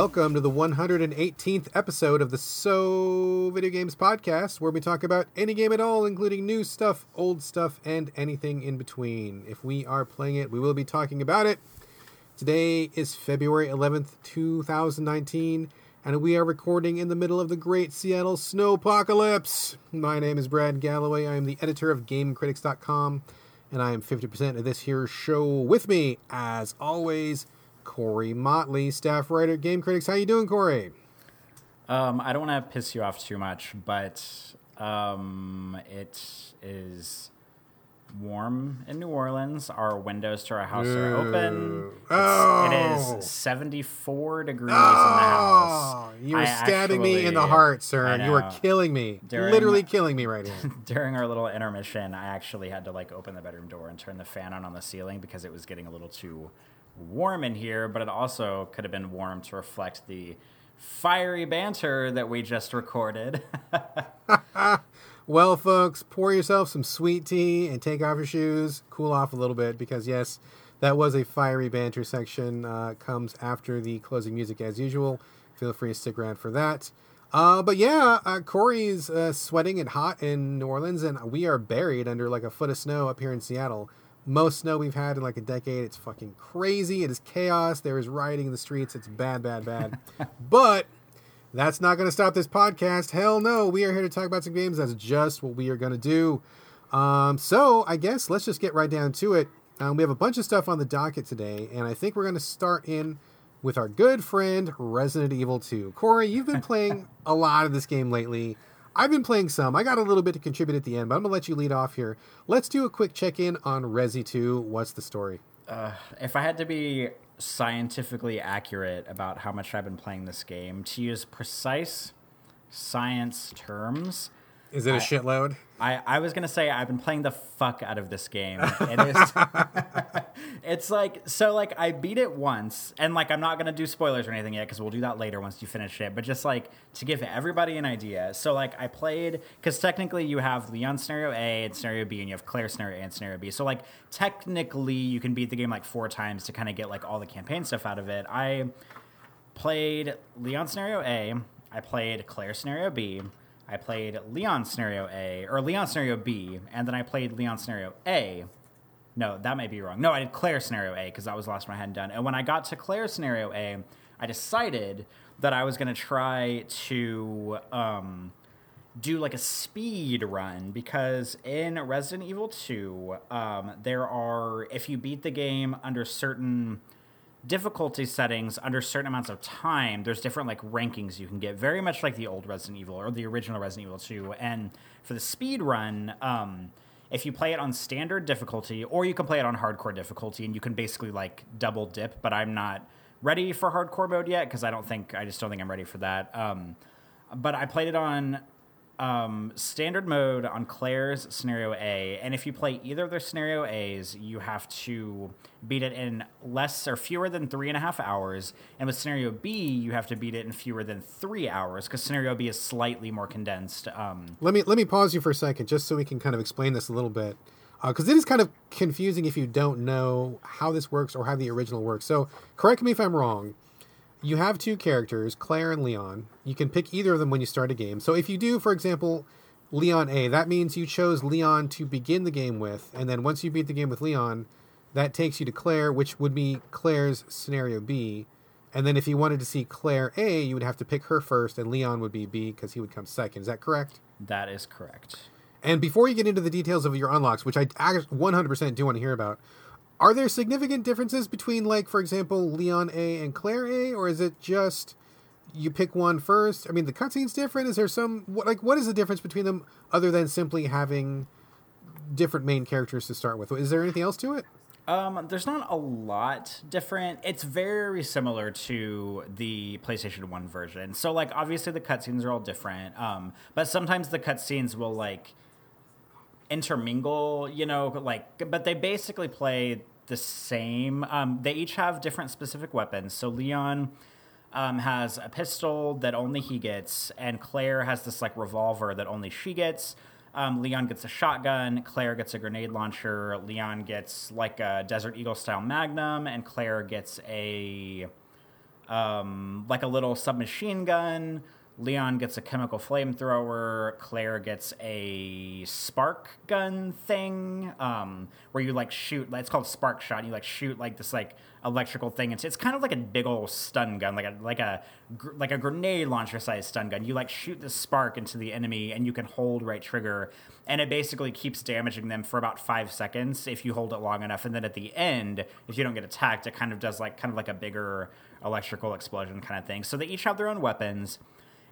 Welcome to the 118th episode of the So Video Games Podcast, where we talk about any game at all, including new stuff, old stuff, and anything in between. If we are playing it, we will be talking about it. Today is February 11th, 2019, and we are recording in the middle of the great Seattle snowpocalypse. My name is Brad Galloway. I am the editor of GameCritics.com, and I am 50% of this here show with me, as always. Corey Motley, staff writer at Game Critics. How you doing, Corey? Um, I don't want to piss you off too much, but um, it is warm in New Orleans. Our windows to our house are open. Oh. It is 74 degrees in the house. Oh, you were I stabbing me in the heart, sir. You were killing me. During- Literally killing me right here. During our little intermission, I actually had to like open the bedroom door and turn the fan on on the ceiling because it was getting a little too warm in here, but it also could have been warm to reflect the fiery banter that we just recorded. well, folks, pour yourself some sweet tea and take off your shoes, cool off a little bit, because yes, that was a fiery banter section. Uh, comes after the closing music as usual. Feel free to stick around for that. Uh, but yeah, uh, Corey's uh, sweating and hot in New Orleans, and we are buried under like a foot of snow up here in Seattle. Most snow we've had in like a decade. It's fucking crazy. It is chaos. There is rioting in the streets. It's bad, bad, bad. but that's not going to stop this podcast. Hell no. We are here to talk about some games. That's just what we are going to do. Um, so I guess let's just get right down to it. Um, we have a bunch of stuff on the docket today, and I think we're going to start in with our good friend Resident Evil 2. Corey, you've been playing a lot of this game lately. I've been playing some. I got a little bit to contribute at the end, but I'm going to let you lead off here. Let's do a quick check in on Resi 2. What's the story? Uh, if I had to be scientifically accurate about how much I've been playing this game, to use precise science terms, Is it a shitload? I, I was gonna say I've been playing the fuck out of this game. It is it's like so like I beat it once and like I'm not gonna do spoilers or anything yet because we'll do that later once you finish it. But just like to give everybody an idea. So like I played because technically you have Leon scenario A and scenario B and you have Claire scenario A and scenario B. So like technically you can beat the game like four times to kind of get like all the campaign stuff out of it. I played Leon scenario A. I played Claire scenario B. I played Leon scenario A or Leon scenario B, and then I played Leon scenario A. No, that might be wrong. No, I did Claire scenario A because that was the last one I hadn't done. And when I got to Claire scenario A, I decided that I was going to try to um, do like a speed run because in Resident Evil 2, um, there are, if you beat the game under certain difficulty settings under certain amounts of time, there's different like rankings you can get, very much like the old Resident Evil or the original Resident Evil 2. And for the speed run, um, if you play it on standard difficulty, or you can play it on hardcore difficulty, and you can basically like double dip, but I'm not ready for hardcore mode yet because I don't think I just don't think I'm ready for that. Um, but I played it on um, standard mode on Claire's scenario A, and if you play either of their scenario A's, you have to beat it in less or fewer than three and a half hours. And with scenario B, you have to beat it in fewer than three hours because scenario B is slightly more condensed. Um, Let me let me pause you for a second, just so we can kind of explain this a little bit, because it is kind of confusing if you don't know how this works or how the original works. So, correct me if I'm wrong. You have two characters, Claire and Leon. You can pick either of them when you start a game. So, if you do, for example, Leon A, that means you chose Leon to begin the game with, and then once you beat the game with Leon, that takes you to Claire, which would be Claire's scenario B. And then if you wanted to see Claire A, you would have to pick her first, and Leon would be B because he would come second. Is that correct? that is correct. And before you get into the details of your unlocks, which I 100% do want to hear about, are there significant differences between, like, for example, Leon A and Claire A, or is it just you pick one first? I mean, the cutscene's different. Is there some what, like what is the difference between them other than simply having different main characters to start with? Is there anything else to it? Um, there's not a lot different. It's very similar to the PlayStation One version. So, like, obviously the cutscenes are all different. Um, but sometimes the cutscenes will like intermingle. You know, like, but they basically play the same. Um, they each have different specific weapons. So Leon um, has a pistol that only he gets, and Claire has this like revolver that only she gets. Um, Leon gets a shotgun. Claire gets a grenade launcher. Leon gets like a Desert Eagle style Magnum, and Claire gets a um, like a little submachine gun. Leon gets a chemical flamethrower. Claire gets a spark gun thing, um, where you like shoot. It's called spark shot. And You like shoot like this like electrical thing. It's it's kind of like a big old stun gun, like a like a gr- like a grenade launcher sized stun gun. You like shoot the spark into the enemy, and you can hold right trigger, and it basically keeps damaging them for about five seconds if you hold it long enough. And then at the end, if you don't get attacked, it kind of does like kind of like a bigger electrical explosion kind of thing. So they each have their own weapons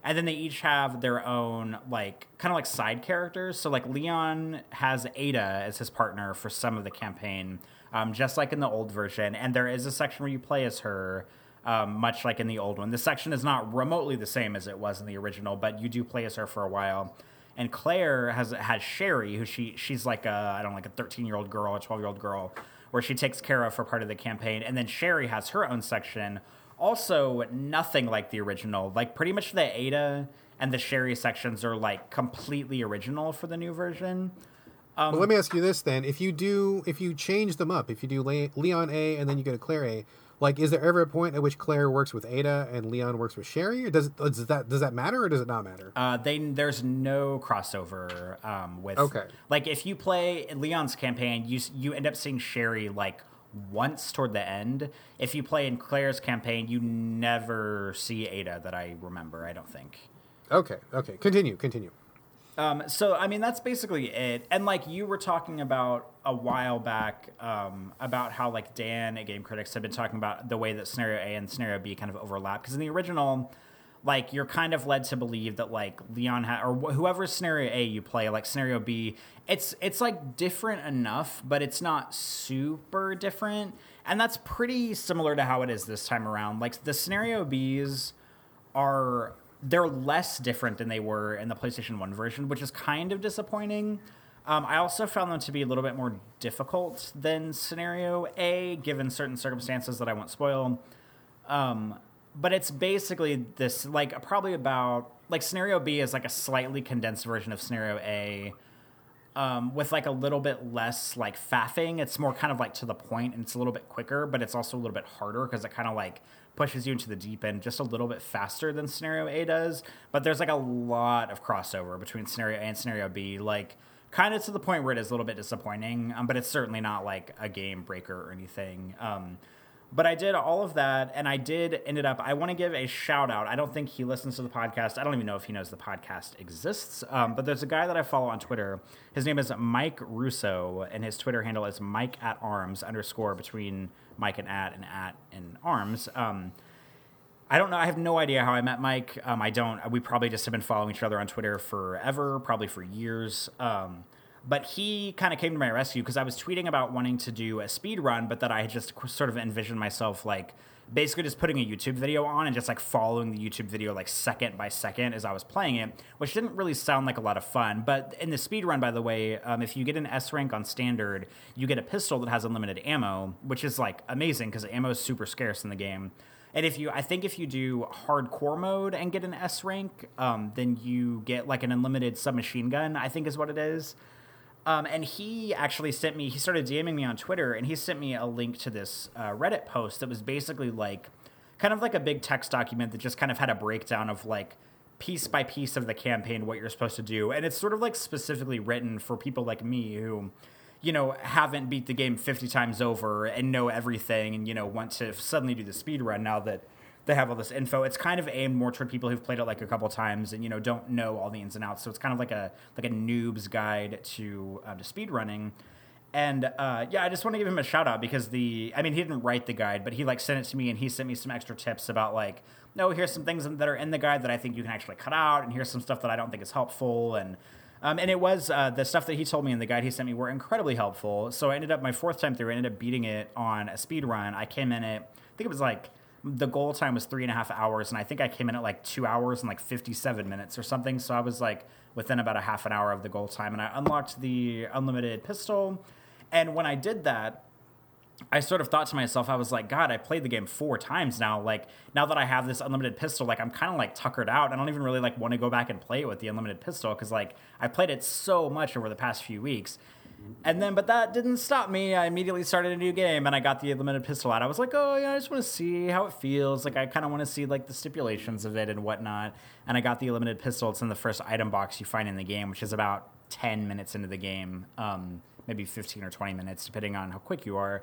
and then they each have their own like kind of like side characters. So like leon has ada as his partner for some of the campaign um, just like in the old version. And there is a section where you play as her um, much like in the old one. The section is not remotely the same as it was in the original but you do play as her for a while. And claire has has sherry who she she's like a i don't know like a 13 year old girl a 12 year old girl where she takes care of for part of the campaign. And then sherry has her own section also nothing like the original. Like pretty much the Ada and the Sherry sections are like completely original for the new version. Um, well, let me ask you this then: if you do, if you change them up, if you do Le- Leon A and then you go to Claire A, like, is there ever a point at which Claire works with Ada and Leon works with Sherry? Or does does that does that matter or does it not matter? Uh, they there's no crossover um, with. Okay. Like if you play Leon's campaign, you you end up seeing Sherry like once toward the end. If you play in Claire's campaign, you never see Ada that I remember, I don't think. Okay, okay. Continue, continue. Um, so, I mean, that's basically it. And like you were talking about a while back um, about how like Dan at Game Critics had been talking about the way that scenario A and scenario B kind of overlap. Because in the original, like you're kind of led to believe that like Leon ha- or wh- whoever scenario A you play, like scenario B, it's it's like different enough, but it's not super different, and that's pretty similar to how it is this time around. Like the scenario Bs are they're less different than they were in the PlayStation One version, which is kind of disappointing. Um, I also found them to be a little bit more difficult than scenario A, given certain circumstances that I won't spoil. Um, but it's basically this like probably about like scenario B is like a slightly condensed version of scenario A. Um, with like a little bit less like faffing. It's more kind of like to the point and it's a little bit quicker, but it's also a little bit harder because it kind of like pushes you into the deep end just a little bit faster than scenario A does. But there's like a lot of crossover between scenario A and scenario B, like kind of to the point where it is a little bit disappointing, um, but it's certainly not like a game breaker or anything. Um, but I did all of that, and I did ended up. I want to give a shout out. I don't think he listens to the podcast. I don't even know if he knows the podcast exists. Um, but there's a guy that I follow on Twitter. His name is Mike Russo, and his Twitter handle is Mike at Arms underscore between Mike and at and at and Arms. Um, I don't know. I have no idea how I met Mike. Um, I don't. We probably just have been following each other on Twitter forever, probably for years. Um, but he kind of came to my rescue because I was tweeting about wanting to do a speed run, but that I had just sort of envisioned myself like basically just putting a YouTube video on and just like following the YouTube video like second by second as I was playing it, which didn't really sound like a lot of fun. But in the speed run, by the way, um, if you get an S rank on standard, you get a pistol that has unlimited ammo, which is like amazing because ammo is super scarce in the game. And if you, I think if you do hardcore mode and get an S rank, um, then you get like an unlimited submachine gun. I think is what it is. Um, and he actually sent me, he started DMing me on Twitter, and he sent me a link to this uh, Reddit post that was basically like, kind of like a big text document that just kind of had a breakdown of like piece by piece of the campaign, what you're supposed to do. And it's sort of like specifically written for people like me who, you know, haven't beat the game 50 times over and know everything and, you know, want to suddenly do the speed run now that they have all this info. It's kind of aimed more toward people who've played it like a couple times and you know don't know all the ins and outs. So it's kind of like a like a noob's guide to uh, to speed running. And uh, yeah, I just want to give him a shout out because the I mean he didn't write the guide, but he like sent it to me and he sent me some extra tips about like no here's some things that are in the guide that I think you can actually cut out, and here's some stuff that I don't think is helpful and. Um, and it was uh, the stuff that he told me in the guide he sent me were incredibly helpful. So I ended up my fourth time through, I ended up beating it on a speed run. I came in it, I think it was like the goal time was three and a half hours, and I think I came in at like two hours and like 57 minutes or something. So I was like within about a half an hour of the goal time, and I unlocked the unlimited pistol. And when I did that, I sort of thought to myself, I was like, God, I played the game four times now. Like now that I have this unlimited pistol, like I'm kind of like tuckered out. I don't even really like want to go back and play it with the unlimited pistol because like I played it so much over the past few weeks. And then, but that didn't stop me. I immediately started a new game and I got the limited pistol out. I was like, oh, yeah, I just want to see how it feels. Like, I kind of want to see, like, the stipulations of it and whatnot. And I got the limited pistol. It's in the first item box you find in the game, which is about 10 minutes into the game, um, maybe 15 or 20 minutes, depending on how quick you are.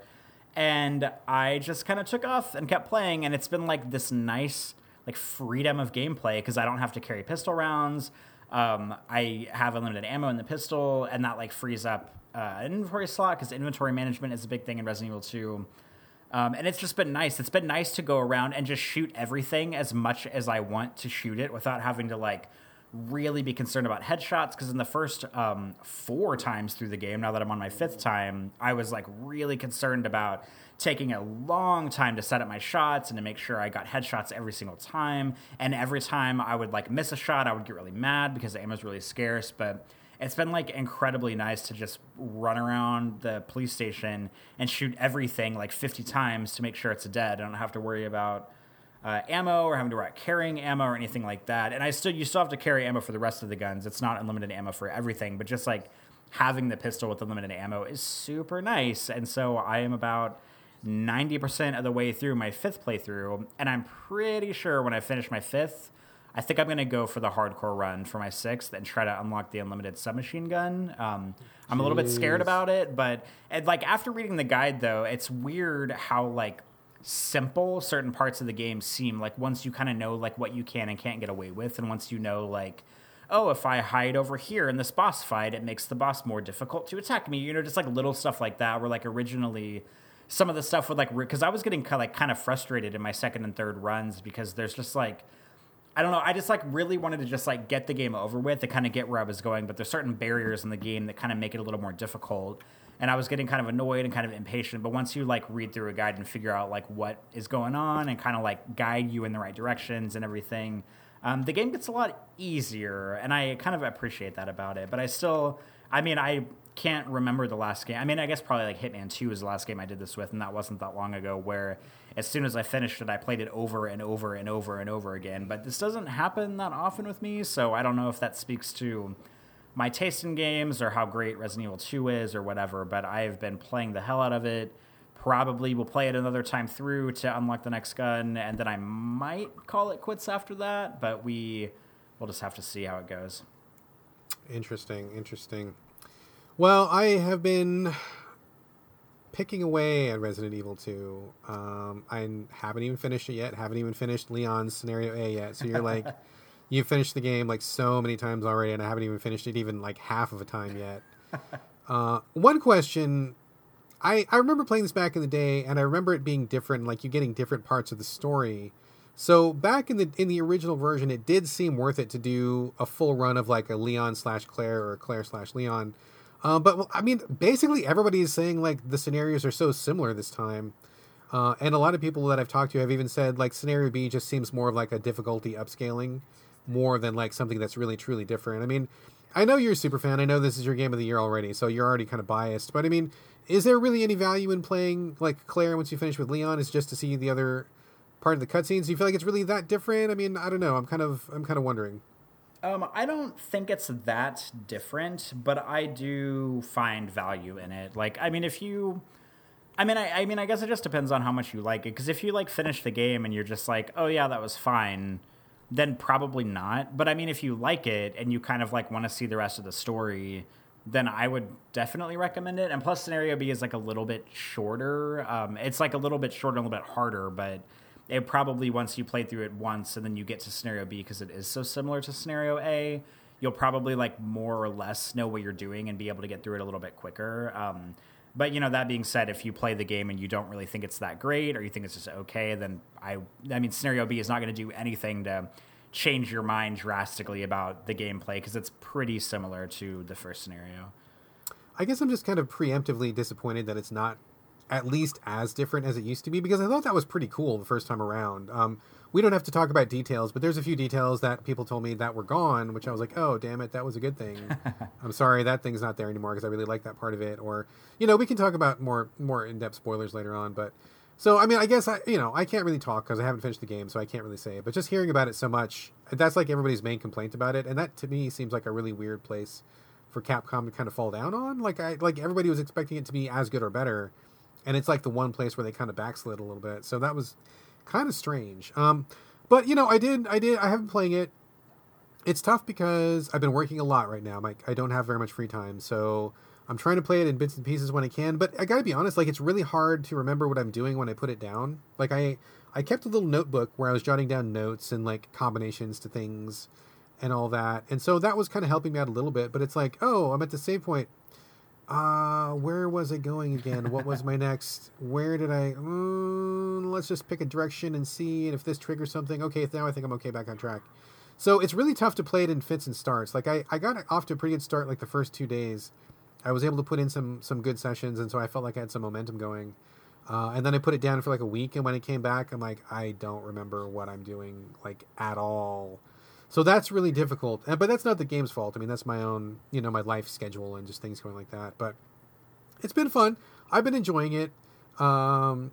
And I just kind of took off and kept playing. And it's been like this nice, like, freedom of gameplay because I don't have to carry pistol rounds. Um, I have unlimited ammo in the pistol, and that like frees up uh, inventory slot because inventory management is a big thing in Resident Evil 2. Um, and it's just been nice. It's been nice to go around and just shoot everything as much as I want to shoot it without having to like really be concerned about headshots. Because in the first um, four times through the game, now that I'm on my fifth time, I was like really concerned about taking a long time to set up my shots and to make sure I got headshots every single time. And every time I would like miss a shot, I would get really mad because the ammo is really scarce. But it's been like incredibly nice to just run around the police station and shoot everything like 50 times to make sure it's dead. I don't have to worry about uh, ammo or having to worry about carrying ammo or anything like that. And I still you still have to carry ammo for the rest of the guns. It's not unlimited ammo for everything, but just like having the pistol with unlimited ammo is super nice. And so I am about 90% of the way through my fifth playthrough, and I'm pretty sure when I finish my fifth, I think I'm going to go for the hardcore run for my sixth and try to unlock the unlimited submachine gun. Um, I'm a little bit scared about it, but and, like after reading the guide though, it's weird how like simple certain parts of the game seem. Like once you kind of know like what you can and can't get away with, and once you know like oh, if I hide over here in this boss fight, it makes the boss more difficult to attack me. You know, just like little stuff like that. Where like originally some of the stuff would like because I was getting kind of, like kind of frustrated in my second and third runs because there's just like I don't know. I just like really wanted to just like get the game over with and kind of get where I was going. But there's certain barriers in the game that kind of make it a little more difficult. And I was getting kind of annoyed and kind of impatient. But once you like read through a guide and figure out like what is going on and kind of like guide you in the right directions and everything, um, the game gets a lot easier. And I kind of appreciate that about it. But I still, I mean, I can't remember the last game. I mean, I guess probably like Hitman 2 is the last game I did this with, and that wasn't that long ago, where as soon as I finished it, I played it over and over and over and over again. But this doesn't happen that often with me, so I don't know if that speaks to my taste in games or how great Resident Evil 2 is or whatever, but I've been playing the hell out of it. Probably will play it another time through to unlock the next gun, and then I might call it quits after that, but we will just have to see how it goes. Interesting, interesting. Well, I have been picking away at Resident Evil 2. Um, I haven't even finished it yet. Haven't even finished Leon's scenario A yet. So you're like, you've finished the game like so many times already, and I haven't even finished it even like half of a time yet. uh, one question. I, I remember playing this back in the day, and I remember it being different, like you getting different parts of the story. So back in the in the original version, it did seem worth it to do a full run of like a Leon slash Claire or Claire slash Leon uh, but I mean, basically everybody is saying like the scenarios are so similar this time. Uh, and a lot of people that I've talked to have even said like scenario B just seems more of like a difficulty upscaling more than like something that's really truly different. I mean, I know you're a super fan. I know this is your game of the year already, so you're already kind of biased. But I mean, is there really any value in playing like Claire once you finish with Leon? Is just to see the other part of the cutscenes? Do you feel like it's really that different? I mean, I don't know. I'm kind of I'm kind of wondering. Um, I don't think it's that different, but I do find value in it. Like, I mean, if you, I mean, I, I mean, I guess it just depends on how much you like it. Because if you like finish the game and you're just like, oh yeah, that was fine, then probably not. But I mean, if you like it and you kind of like want to see the rest of the story, then I would definitely recommend it. And plus, scenario B is like a little bit shorter. Um, it's like a little bit shorter, a little bit harder, but it probably once you play through it once and then you get to scenario B because it is so similar to scenario A, you'll probably like more or less know what you're doing and be able to get through it a little bit quicker. Um, but you know that being said, if you play the game and you don't really think it's that great or you think it's just okay, then I I mean scenario B is not going to do anything to change your mind drastically about the gameplay because it's pretty similar to the first scenario. I guess I'm just kind of preemptively disappointed that it's not at least as different as it used to be because I thought that was pretty cool the first time around. Um, we don't have to talk about details, but there's a few details that people told me that were gone, which I was like, oh, damn it, that was a good thing. I'm sorry that thing's not there anymore because I really like that part of it. Or, you know, we can talk about more more in depth spoilers later on. But so, I mean, I guess I, you know, I can't really talk because I haven't finished the game, so I can't really say it. But just hearing about it so much, that's like everybody's main complaint about it, and that to me seems like a really weird place for Capcom to kind of fall down on. Like I like everybody was expecting it to be as good or better, and it's like the one place where they kind of backslid a little bit. So that was kind of strange. Um, but you know, I did, I did, I have been playing it. It's tough because I've been working a lot right now. Like I don't have very much free time, so I'm trying to play it in bits and pieces when I can. But I gotta be honest, like it's really hard to remember what I'm doing when I put it down. Like I, I kept a little notebook where I was jotting down notes and like combinations to things and all that, and so that was kind of helping me out a little bit. But it's like, oh, I'm at the save point uh where was i going again? What was my next where did i mm, let's just pick a direction and see and if this triggers something. Okay now i think i'm okay back on track. So it's really tough to play it in fits and starts. Like i i got off to a pretty good start like the first two days. I was able to put in some some good sessions and so i felt like i had some momentum going. Uh, and then i put it down for like a week and when it came back i'm like i don't remember what i'm doing like at all so that's really difficult. But that's not the game's fault. I mean, that's my own, you know, my life schedule and just things going like that. But it's been fun. I've been enjoying it. Um,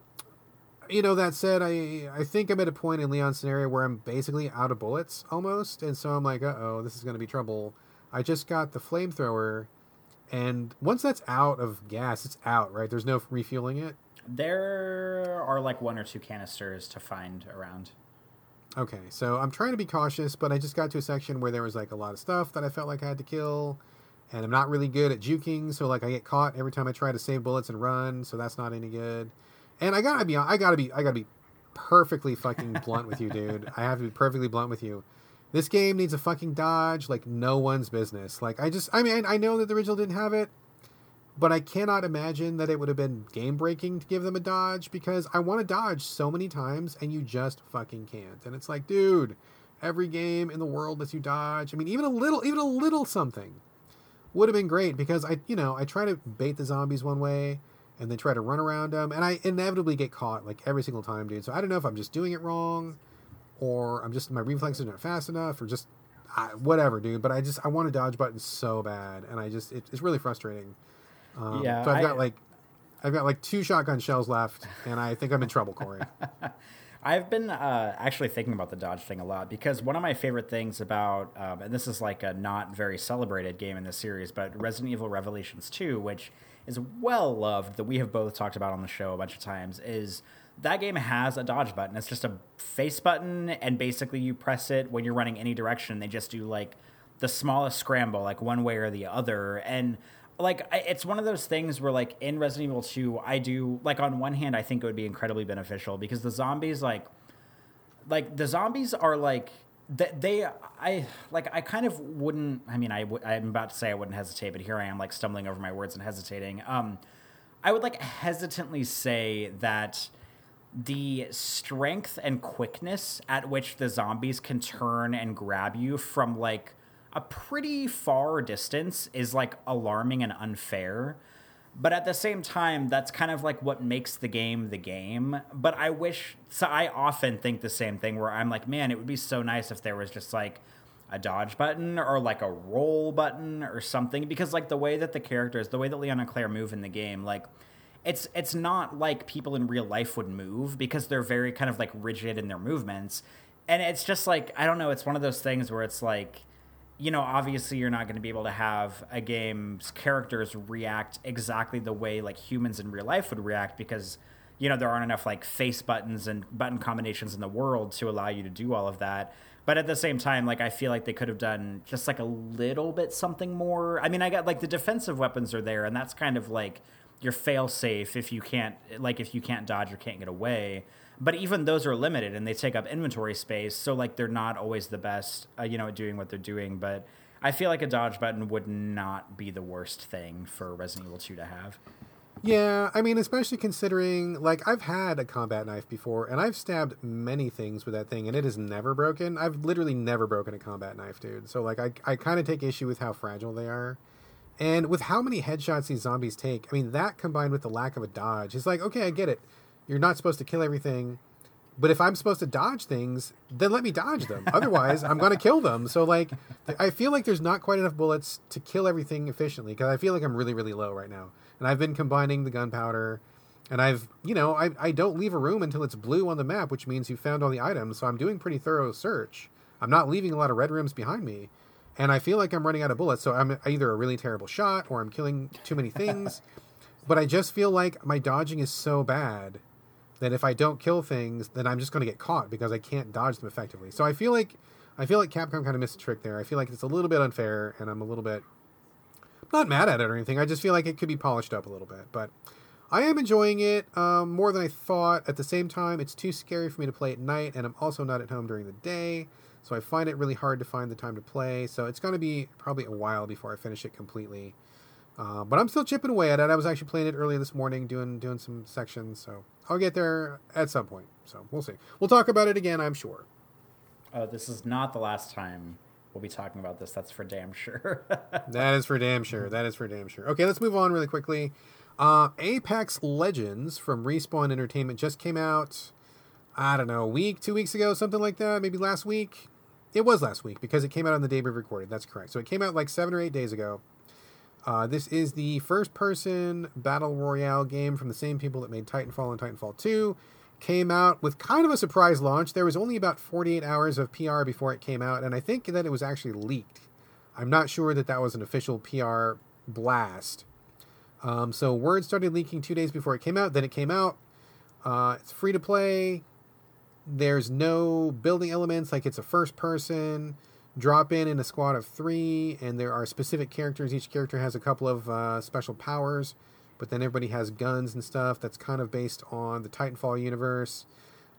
you know, that said, I I think I'm at a point in Leon's scenario where I'm basically out of bullets almost, and so I'm like, uh oh, this is going to be trouble. I just got the flamethrower, and once that's out of gas, it's out, right? There's no refueling it. There are like one or two canisters to find around. Okay, so I'm trying to be cautious, but I just got to a section where there was like a lot of stuff that I felt like I had to kill, and I'm not really good at juking, so like I get caught every time I try to save bullets and run, so that's not any good. And I gotta be, I gotta be, I gotta be perfectly fucking blunt with you, dude. I have to be perfectly blunt with you. This game needs a fucking dodge like no one's business. Like I just, I mean, I know that the original didn't have it, but I cannot imagine that it would have been game breaking to give them a dodge because I want to dodge so many times and you just fucking can't. And it's like, dude, every game in the world lets you dodge. I mean, even a little, even a little something would have been great because I, you know, I try to bait the zombies one way and then try to run around them and I inevitably get caught like every single time, dude. So I don't know if I'm just doing it wrong or I'm just, my reflexes are not fast enough or just I, whatever, dude. But I just, I want a dodge button so bad and I just, it, it's really frustrating. Um, yeah, so I've got like I've got like two shotgun shells left, and I think I'm in trouble, Corey. I've been uh, actually thinking about the dodge thing a lot because one of my favorite things about, um, and this is like a not very celebrated game in this series, but Resident Evil Revelations 2, which is well loved, that we have both talked about on the show a bunch of times, is that game has a dodge button. It's just a face button, and basically you press it when you're running any direction. They just do like the smallest scramble, like one way or the other. And like it's one of those things where like in Resident Evil 2 I do like on one hand I think it would be incredibly beneficial because the zombies like like the zombies are like they, they I like I kind of wouldn't I mean I w- I'm about to say I wouldn't hesitate but here I am like stumbling over my words and hesitating. Um I would like hesitantly say that the strength and quickness at which the zombies can turn and grab you from like a pretty far distance is like alarming and unfair. But at the same time, that's kind of like what makes the game the game. But I wish, so I often think the same thing where I'm like, man, it would be so nice if there was just like a dodge button or like a roll button or something. Because like the way that the characters, the way that Leon and Claire move in the game, like, it's it's not like people in real life would move because they're very kind of like rigid in their movements and it's just like i don't know it's one of those things where it's like you know, obviously you're not going to be able to have a game's characters react exactly the way like humans in real life would react because you know there aren't enough like face buttons and button combinations in the world to allow you to do all of that. But at the same time, like I feel like they could have done just like a little bit something more. I mean, I got like the defensive weapons are there, and that's kind of like your fail safe if you can't like if you can't dodge or can't get away but even those are limited and they take up inventory space so like they're not always the best uh, you know at doing what they're doing but i feel like a dodge button would not be the worst thing for resident evil 2 to have. Yeah i mean especially considering like i've had a combat knife before and i've stabbed many things with that thing and it is never broken. I've literally never broken a combat knife dude. So like i, I kind of take issue with how fragile they are. And with how many headshots these zombies take i mean that combined with the lack of a dodge it's like okay i get it you're not supposed to kill everything. But if I'm supposed to dodge things, then let me dodge them. Otherwise, I'm going to kill them. So, like, I feel like there's not quite enough bullets to kill everything efficiently because I feel like I'm really, really low right now. And I've been combining the gunpowder, and I've, you know, I, I don't leave a room until it's blue on the map, which means you found all the items. So I'm doing pretty thorough search. I'm not leaving a lot of red rooms behind me. and I feel like I'm running out of bullets. So I'm either a really terrible shot or I'm killing too many things. but I just feel like my dodging is so bad that if I don't kill things, then I'm just going to get caught because I can't dodge them effectively. So I feel like I feel like Capcom kind of missed a trick there. I feel like it's a little bit unfair, and I'm a little bit not mad at it or anything. I just feel like it could be polished up a little bit, but I am enjoying it um, more than I thought. At the same time, it's too scary for me to play at night, and I'm also not at home during the day, so I find it really hard to find the time to play. So it's going to be probably a while before I finish it completely. Uh, but I'm still chipping away at it. I was actually playing it earlier this morning, doing doing some sections, so I'll get there at some point. So we'll see. We'll talk about it again, I'm sure. Oh, this is not the last time we'll be talking about this. That's for damn sure. that is for damn sure. That is for damn sure. Okay, let's move on really quickly. Uh, Apex Legends from Respawn Entertainment just came out. I don't know, a week, two weeks ago, something like that. Maybe last week. It was last week because it came out on the day we recorded. That's correct. So it came out like seven or eight days ago. Uh, this is the first person battle royale game from the same people that made Titanfall and Titanfall 2 came out with kind of a surprise launch. There was only about 48 hours of PR before it came out, and I think that it was actually leaked. I'm not sure that that was an official PR blast. Um, so word started leaking two days before it came out. Then it came out. Uh, it's free to play. There's no building elements, like it's a first person. Drop in in a squad of three, and there are specific characters. Each character has a couple of uh, special powers but then everybody has guns and stuff that's kind of based on the Titanfall universe.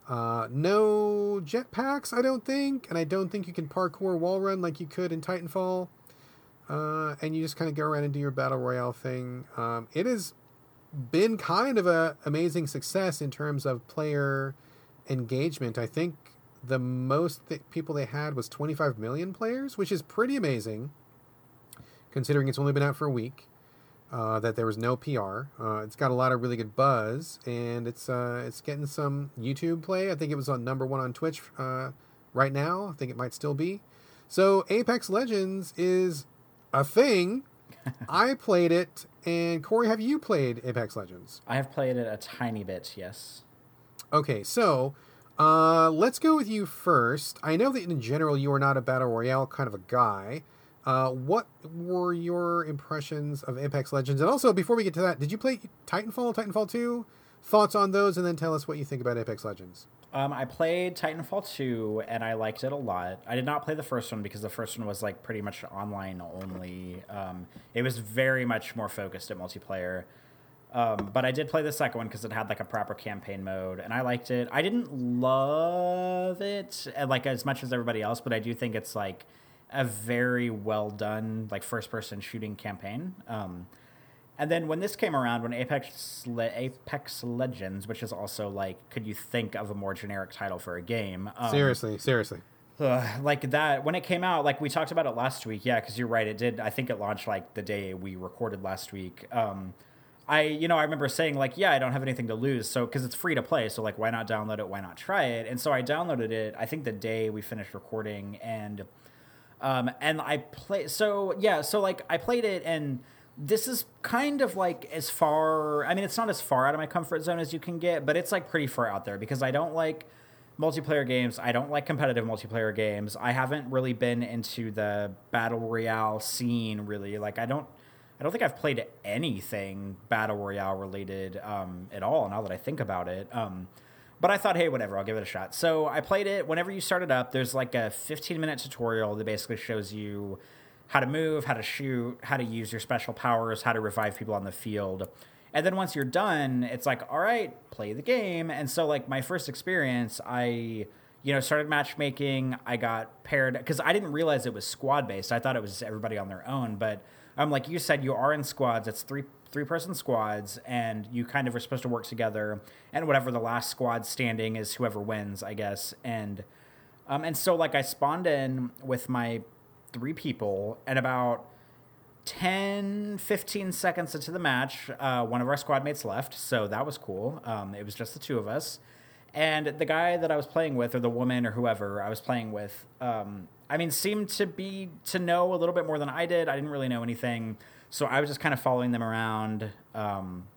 Uh, no jetpacks, I don't think, and I don't think you can parkour wall run like you could in Titanfall. Uh, and you just kind of go around and do your battle royale thing. Um, it has been kind of a amazing success in terms of player engagement. I think the most th- people they had was 25 million players, which is pretty amazing, considering it's only been out for a week uh, that there was no PR. Uh, it's got a lot of really good buzz, and it's uh, it's getting some YouTube play. I think it was on number one on Twitch uh, right now. I think it might still be. So Apex Legends is a thing. I played it, and Corey, have you played Apex Legends? I have played it a tiny bit. Yes. Okay, so uh, let's go with you first. I know that in general you are not a battle royale kind of a guy. Uh, what were your impressions of Apex Legends? And also, before we get to that, did you play Titanfall, Titanfall 2? Thoughts on those, and then tell us what you think about Apex Legends. Um, I played Titanfall 2 and I liked it a lot. I did not play the first one because the first one was like pretty much online only. Um, it was very much more focused at multiplayer. Um, but I did play the second one because it had like a proper campaign mode and I liked it. I didn't love it like as much as everybody else, but I do think it's like a very well done like first person shooting campaign. Um, and then when this came around, when Apex Le- Apex Legends, which is also like, could you think of a more generic title for a game? Um, seriously, seriously. Uh, like that when it came out, like we talked about it last week. Yeah, because you're right, it did. I think it launched like the day we recorded last week. Um, I, you know, I remember saying like, yeah, I don't have anything to lose, so because it's free to play, so like, why not download it? Why not try it? And so I downloaded it. I think the day we finished recording, and um, and I play so yeah, so like I played it and this is kind of like as far I mean it's not as far out of my comfort zone as you can get, but it's like pretty far out there because I don't like multiplayer games. I don't like competitive multiplayer games. I haven't really been into the battle royale scene really. Like I don't I don't think I've played anything battle royale related um, at all now that I think about it. Um, but I thought, hey, whatever, I'll give it a shot. So I played it. Whenever you start it up, there's like a 15 minute tutorial that basically shows you how to move, how to shoot, how to use your special powers, how to revive people on the field. And then once you're done, it's like, all right, play the game. And so, like, my first experience, I, you know, started matchmaking. I got paired because I didn't realize it was squad based. I thought it was everybody on their own. But um, like you said, you are in squads. It's three three person squads and you kind of are supposed to work together and whatever the last squad standing is whoever wins i guess. And um, and so like i spawned in with my three people and about 10 15 seconds into the match uh, one of our squad mates left so that was cool. Um, it was just the two of us. And the guy that i was playing with or the woman or whoever i was playing with um, i mean seemed to be to know a little bit more than i did i didn't really know anything so I was just kind of following them around, um,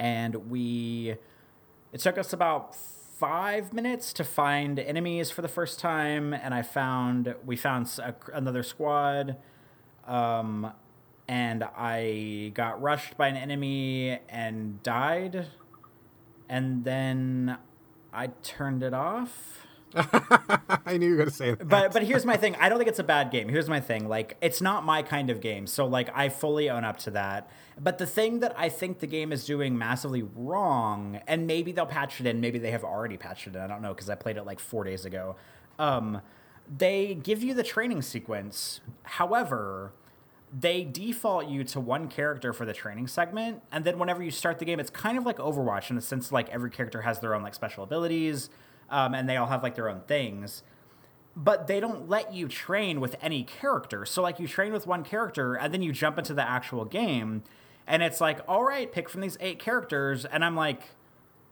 and we. It took us about five minutes to find enemies for the first time, and I found we found a, another squad, um, and I got rushed by an enemy and died, and then I turned it off. I knew you were going to say that. But but here's my thing. I don't think it's a bad game. Here's my thing. Like it's not my kind of game. So like I fully own up to that. But the thing that I think the game is doing massively wrong, and maybe they'll patch it in. Maybe they have already patched it in. I don't know because I played it like four days ago. Um, they give you the training sequence. However, they default you to one character for the training segment, and then whenever you start the game, it's kind of like Overwatch in the sense like every character has their own like special abilities um, and they all have like their own things. But they don't let you train with any character. So like you train with one character and then you jump into the actual game, and it's like, all right, pick from these eight characters, and I'm like,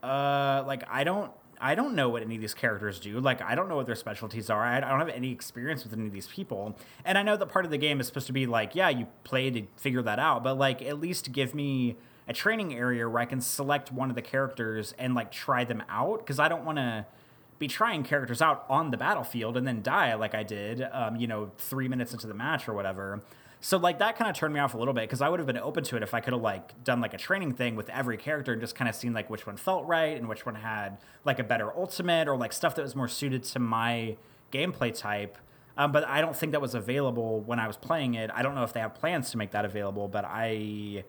uh, like I don't I don't know what any of these characters do. Like, I don't know what their specialties are. I, don't have any experience with any of these people. And I know that part of the game is supposed to be like, yeah, you play to figure that out, but like, at least give me a training area where I can select one of the characters and like try them out. Cause I don't want to be trying characters out on the battlefield and then die like I did, um, you know, three minutes into the match or whatever. So like that kind of turned me off a little bit because I would have been open to it if I could have like done like a training thing with every character and just kind of seen like which one felt right and which one had like a better ultimate or like stuff that was more suited to my gameplay type. Um, but I don't think that was available when I was playing it. I don't know if they have plans to make that available, but I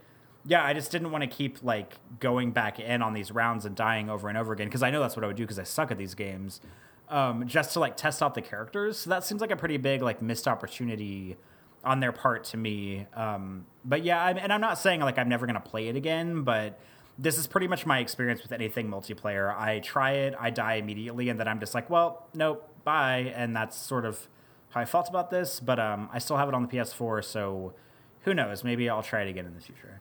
yeah, I just didn't want to keep like going back in on these rounds and dying over and over again because I know that's what I would do because I suck at these games. Um, just to like test out the characters. So that seems like a pretty big like missed opportunity on their part to me. Um, but yeah, I'm, and I'm not saying like I'm never gonna play it again, but this is pretty much my experience with anything multiplayer. I try it, I die immediately, and then I'm just like, well, nope, bye, and that's sort of how I felt about this. But um, I still have it on the PS4, so who knows? Maybe I'll try it again in the future.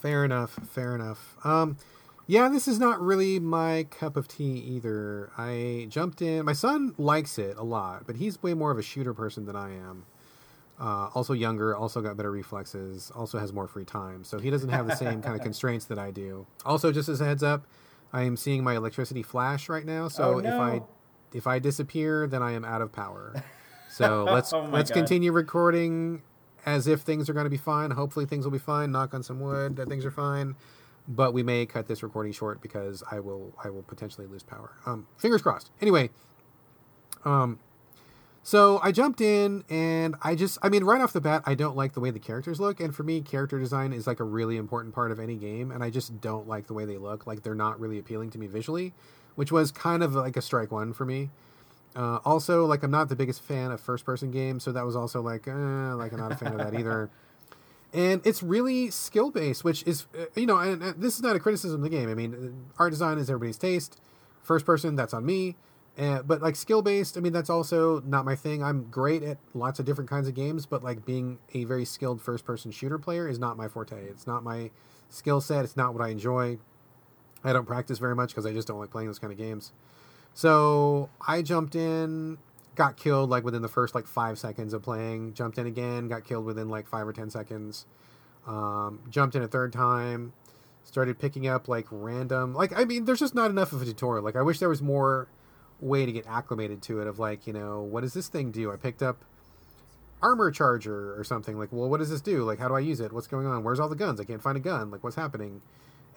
Fair enough. Fair enough. Um, yeah, this is not really my cup of tea either. I jumped in. My son likes it a lot, but he's way more of a shooter person than I am. Uh, also younger, also got better reflexes, also has more free time, so he doesn't have the same kind of constraints that I do. Also, just as a heads up, I am seeing my electricity flash right now, so oh, no. if I if I disappear, then I am out of power. So let's oh let's God. continue recording as if things are going to be fine. Hopefully, things will be fine. Knock on some wood that things are fine. But we may cut this recording short because I will I will potentially lose power. Um, fingers crossed. Anyway, um, so I jumped in and I just I mean right off the bat I don't like the way the characters look and for me character design is like a really important part of any game and I just don't like the way they look like they're not really appealing to me visually, which was kind of like a strike one for me. Uh, also, like I'm not the biggest fan of first-person games, so that was also like, eh, like I'm not a fan of that either. And it's really skill-based, which is, uh, you know, and, and, this is not a criticism of the game. I mean, uh, art design is everybody's taste. First person, that's on me. Uh, but like skill-based, I mean, that's also not my thing. I'm great at lots of different kinds of games, but like being a very skilled first-person shooter player is not my forte. It's not my skill set. It's not what I enjoy. I don't practice very much because I just don't like playing those kind of games. So I jumped in, got killed like within the first like five seconds of playing. Jumped in again, got killed within like five or ten seconds. Um, jumped in a third time, started picking up like random like I mean, there's just not enough of a tutorial. Like I wish there was more way to get acclimated to it. Of like you know what does this thing do? I picked up armor charger or something. Like well, what does this do? Like how do I use it? What's going on? Where's all the guns? I can't find a gun. Like what's happening?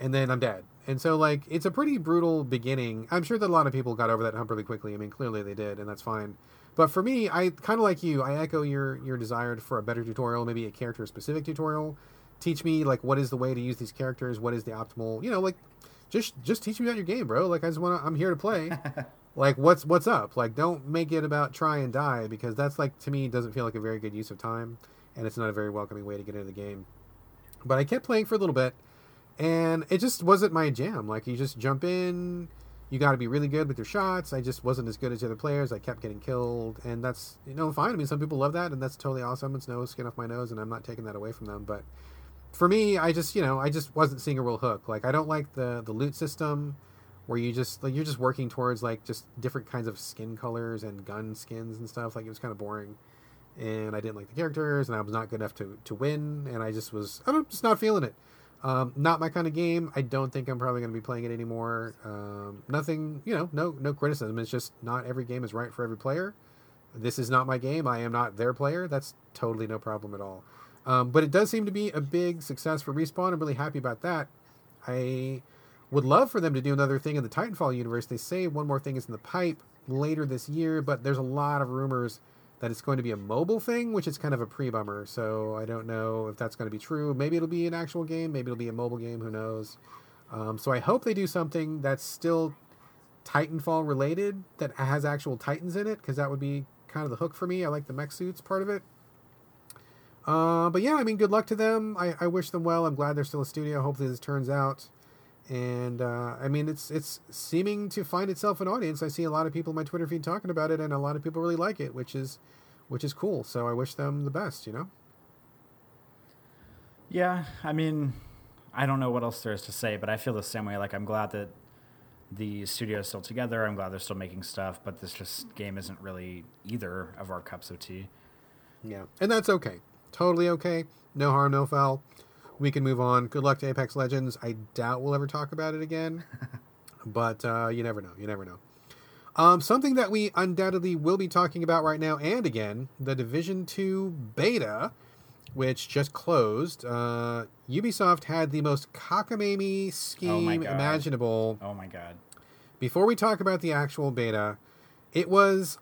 And then I'm dead. And so like it's a pretty brutal beginning. I'm sure that a lot of people got over that hump really quickly. I mean, clearly they did, and that's fine. But for me, I kind of like you. I echo your your desire for a better tutorial, maybe a character specific tutorial. Teach me like what is the way to use these characters, what is the optimal, you know, like just just teach me about your game, bro. Like I just want to I'm here to play. like what's what's up? Like don't make it about try and die because that's like to me doesn't feel like a very good use of time and it's not a very welcoming way to get into the game. But I kept playing for a little bit and it just wasn't my jam. Like you just jump in, you got to be really good with your shots. I just wasn't as good as the other players. I kept getting killed, and that's you know fine. I mean, some people love that, and that's totally awesome. It's no skin off my nose, and I'm not taking that away from them. But for me, I just you know I just wasn't seeing a real hook. Like I don't like the the loot system where you just like you're just working towards like just different kinds of skin colors and gun skins and stuff. Like it was kind of boring. And I didn't like the characters, and I was not good enough to, to win, and I just was I don't just not feeling it. Um, not my kind of game. I don't think I'm probably going to be playing it anymore. Um, nothing, you know, no no criticism. It's just not every game is right for every player. This is not my game. I am not their player. That's totally no problem at all. Um, but it does seem to be a big success for Respawn. I'm really happy about that. I would love for them to do another thing in the Titanfall universe. They say one more thing is in the pipe later this year, but there's a lot of rumors that it's going to be a mobile thing, which is kind of a pre bummer. So I don't know if that's going to be true. Maybe it'll be an actual game. Maybe it'll be a mobile game. Who knows? Um, so I hope they do something that's still Titanfall related that has actual Titans in it, because that would be kind of the hook for me. I like the mech suits part of it. Uh, but yeah, I mean, good luck to them. I, I wish them well. I'm glad they're still a studio. Hopefully, this turns out. And uh, I mean, it's it's seeming to find itself an audience. I see a lot of people in my Twitter feed talking about it, and a lot of people really like it, which is which is cool. So I wish them the best. You know. Yeah, I mean, I don't know what else there is to say, but I feel the same way. Like I'm glad that the studio is still together. I'm glad they're still making stuff, but this just game isn't really either of our cups of tea. Yeah, and that's okay. Totally okay. No harm, no foul. We can move on. Good luck to Apex Legends. I doubt we'll ever talk about it again, but uh, you never know. You never know. Um, something that we undoubtedly will be talking about right now and again the Division 2 beta, which just closed. Uh, Ubisoft had the most cockamamie scheme imaginable. Oh my god. Before we talk about the actual beta, it was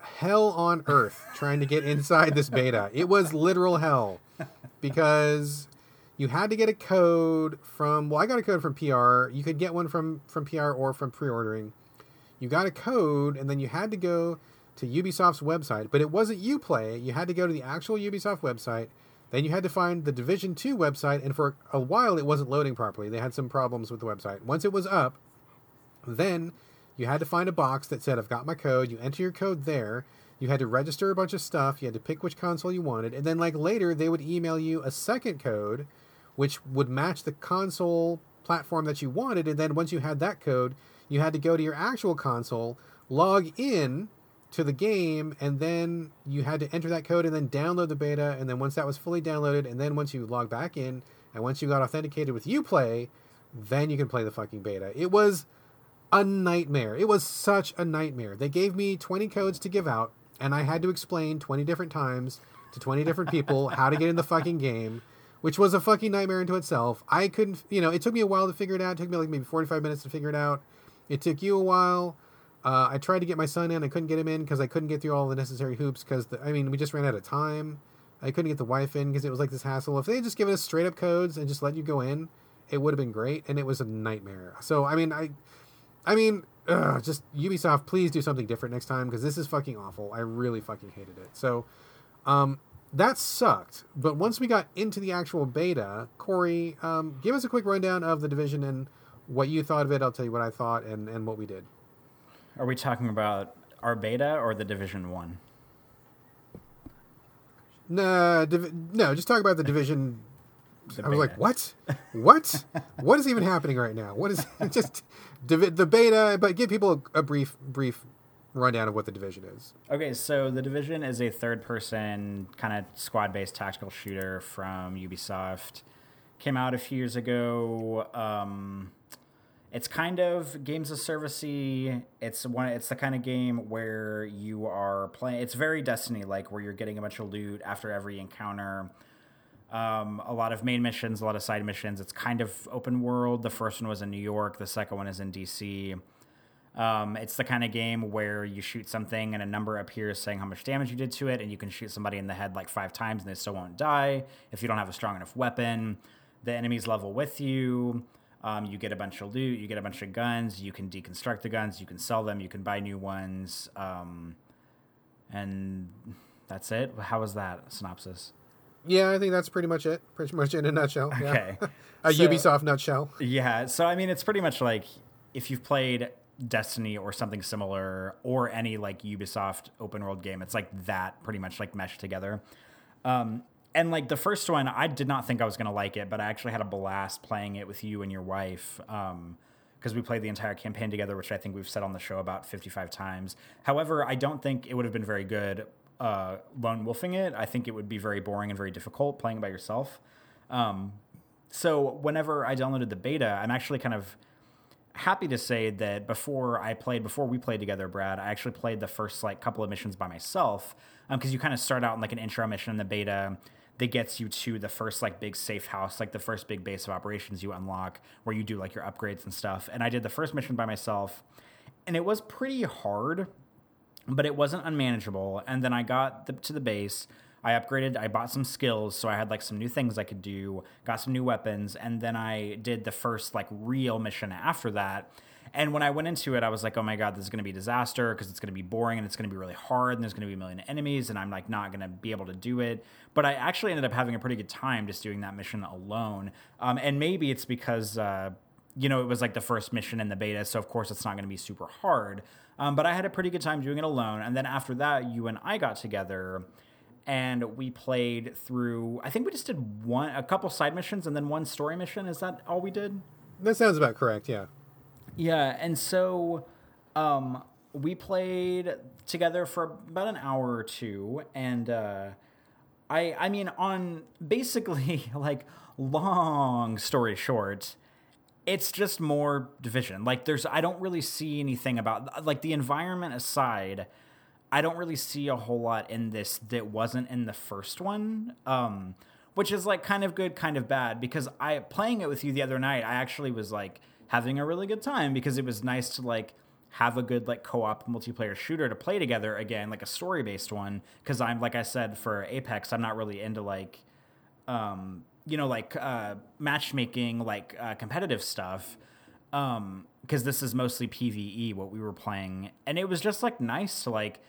hell on earth trying to get inside this beta. It was literal hell because you had to get a code from well, I got a code from PR. You could get one from from PR or from pre-ordering. You got a code and then you had to go to Ubisoft's website, but it wasn't Uplay. You had to go to the actual Ubisoft website. Then you had to find the Division 2 website and for a while it wasn't loading properly. They had some problems with the website. Once it was up, then you had to find a box that said, I've got my code. You enter your code there. You had to register a bunch of stuff. You had to pick which console you wanted. And then, like, later, they would email you a second code, which would match the console platform that you wanted. And then, once you had that code, you had to go to your actual console, log in to the game, and then you had to enter that code and then download the beta. And then, once that was fully downloaded, and then once you log back in, and once you got authenticated with Uplay, then you can play the fucking beta. It was a nightmare. It was such a nightmare. They gave me 20 codes to give out, and I had to explain 20 different times to 20 different people how to get in the fucking game, which was a fucking nightmare into itself. I couldn't, you know, it took me a while to figure it out. It took me like maybe 45 minutes to figure it out. It took you a while. Uh, I tried to get my son in. I couldn't get him in because I couldn't get through all the necessary hoops because, I mean, we just ran out of time. I couldn't get the wife in because it was like this hassle. If they had just given us straight up codes and just let you go in, it would have been great. And it was a nightmare. So, I mean, I I mean, ugh, just Ubisoft, please do something different next time because this is fucking awful. I really fucking hated it. So, um, that sucked. But once we got into the actual beta, Corey, um, give us a quick rundown of the division and what you thought of it. I'll tell you what I thought and, and what we did. Are we talking about our beta or the Division One? No, div- no, just talk about the division. The I was like, what? What? what is even happening right now? What is just the beta? But give people a, a brief, brief rundown of what the division is. Okay, so the division is a third-person kind of squad-based tactical shooter from Ubisoft. Came out a few years ago. Um, it's kind of games of servicey. It's one. It's the kind of game where you are playing. It's very Destiny like, where you're getting a bunch of loot after every encounter. Um, a lot of main missions, a lot of side missions. It's kind of open world. The first one was in New York. The second one is in DC. Um, it's the kind of game where you shoot something and a number appears saying how much damage you did to it, and you can shoot somebody in the head like five times and they still won't die if you don't have a strong enough weapon. The enemies level with you. Um, you get a bunch of loot, you get a bunch of guns, you can deconstruct the guns, you can sell them, you can buy new ones. Um, and that's it. How was that synopsis? Yeah, I think that's pretty much it. Pretty much in a nutshell. Okay. Yeah. a so, Ubisoft nutshell. Yeah. So, I mean, it's pretty much like if you've played Destiny or something similar or any like Ubisoft open world game, it's like that pretty much like meshed together. Um, and like the first one, I did not think I was going to like it, but I actually had a blast playing it with you and your wife. Um, because we played the entire campaign together, which I think we've said on the show about 55 times. However, I don't think it would have been very good uh, lone wolfing it. I think it would be very boring and very difficult playing by yourself. Um, so whenever I downloaded the beta, I'm actually kind of happy to say that before I played, before we played together, Brad, I actually played the first like couple of missions by myself because um, you kind of start out in like an intro mission in the beta that gets you to the first like big safe house, like the first big base of operations you unlock where you do like your upgrades and stuff. And I did the first mission by myself, and it was pretty hard, but it wasn't unmanageable. And then I got the, to the base. I upgraded, I bought some skills, so I had like some new things I could do, got some new weapons, and then I did the first like real mission after that. And when I went into it, I was like, oh my God, this is going to be disaster because it's going to be boring and it's going to be really hard and there's going to be a million enemies and I'm like not going to be able to do it. But I actually ended up having a pretty good time just doing that mission alone. Um, and maybe it's because, uh, you know, it was like the first mission in the beta. So of course it's not going to be super hard. Um, but I had a pretty good time doing it alone. And then after that, you and I got together and we played through i think we just did one a couple side missions and then one story mission. Is that all we did? That sounds about correct yeah. Yeah and so um, we played together for about an hour or two and uh, i i mean on basically like long story short it's just more division. Like there's i don't really see anything about like the environment aside I don't really see a whole lot in this that wasn't in the first one. Um, which is like kind of good, kind of bad because I playing it with you the other night, I actually was like having a really good time because it was nice to like have a good like co-op multiplayer shooter to play together again, like a story-based one because I'm like I said for Apex, I'm not really into like um, you know, like uh matchmaking, like uh, competitive stuff. Um, because this is mostly PvE what we were playing and it was just like nice to like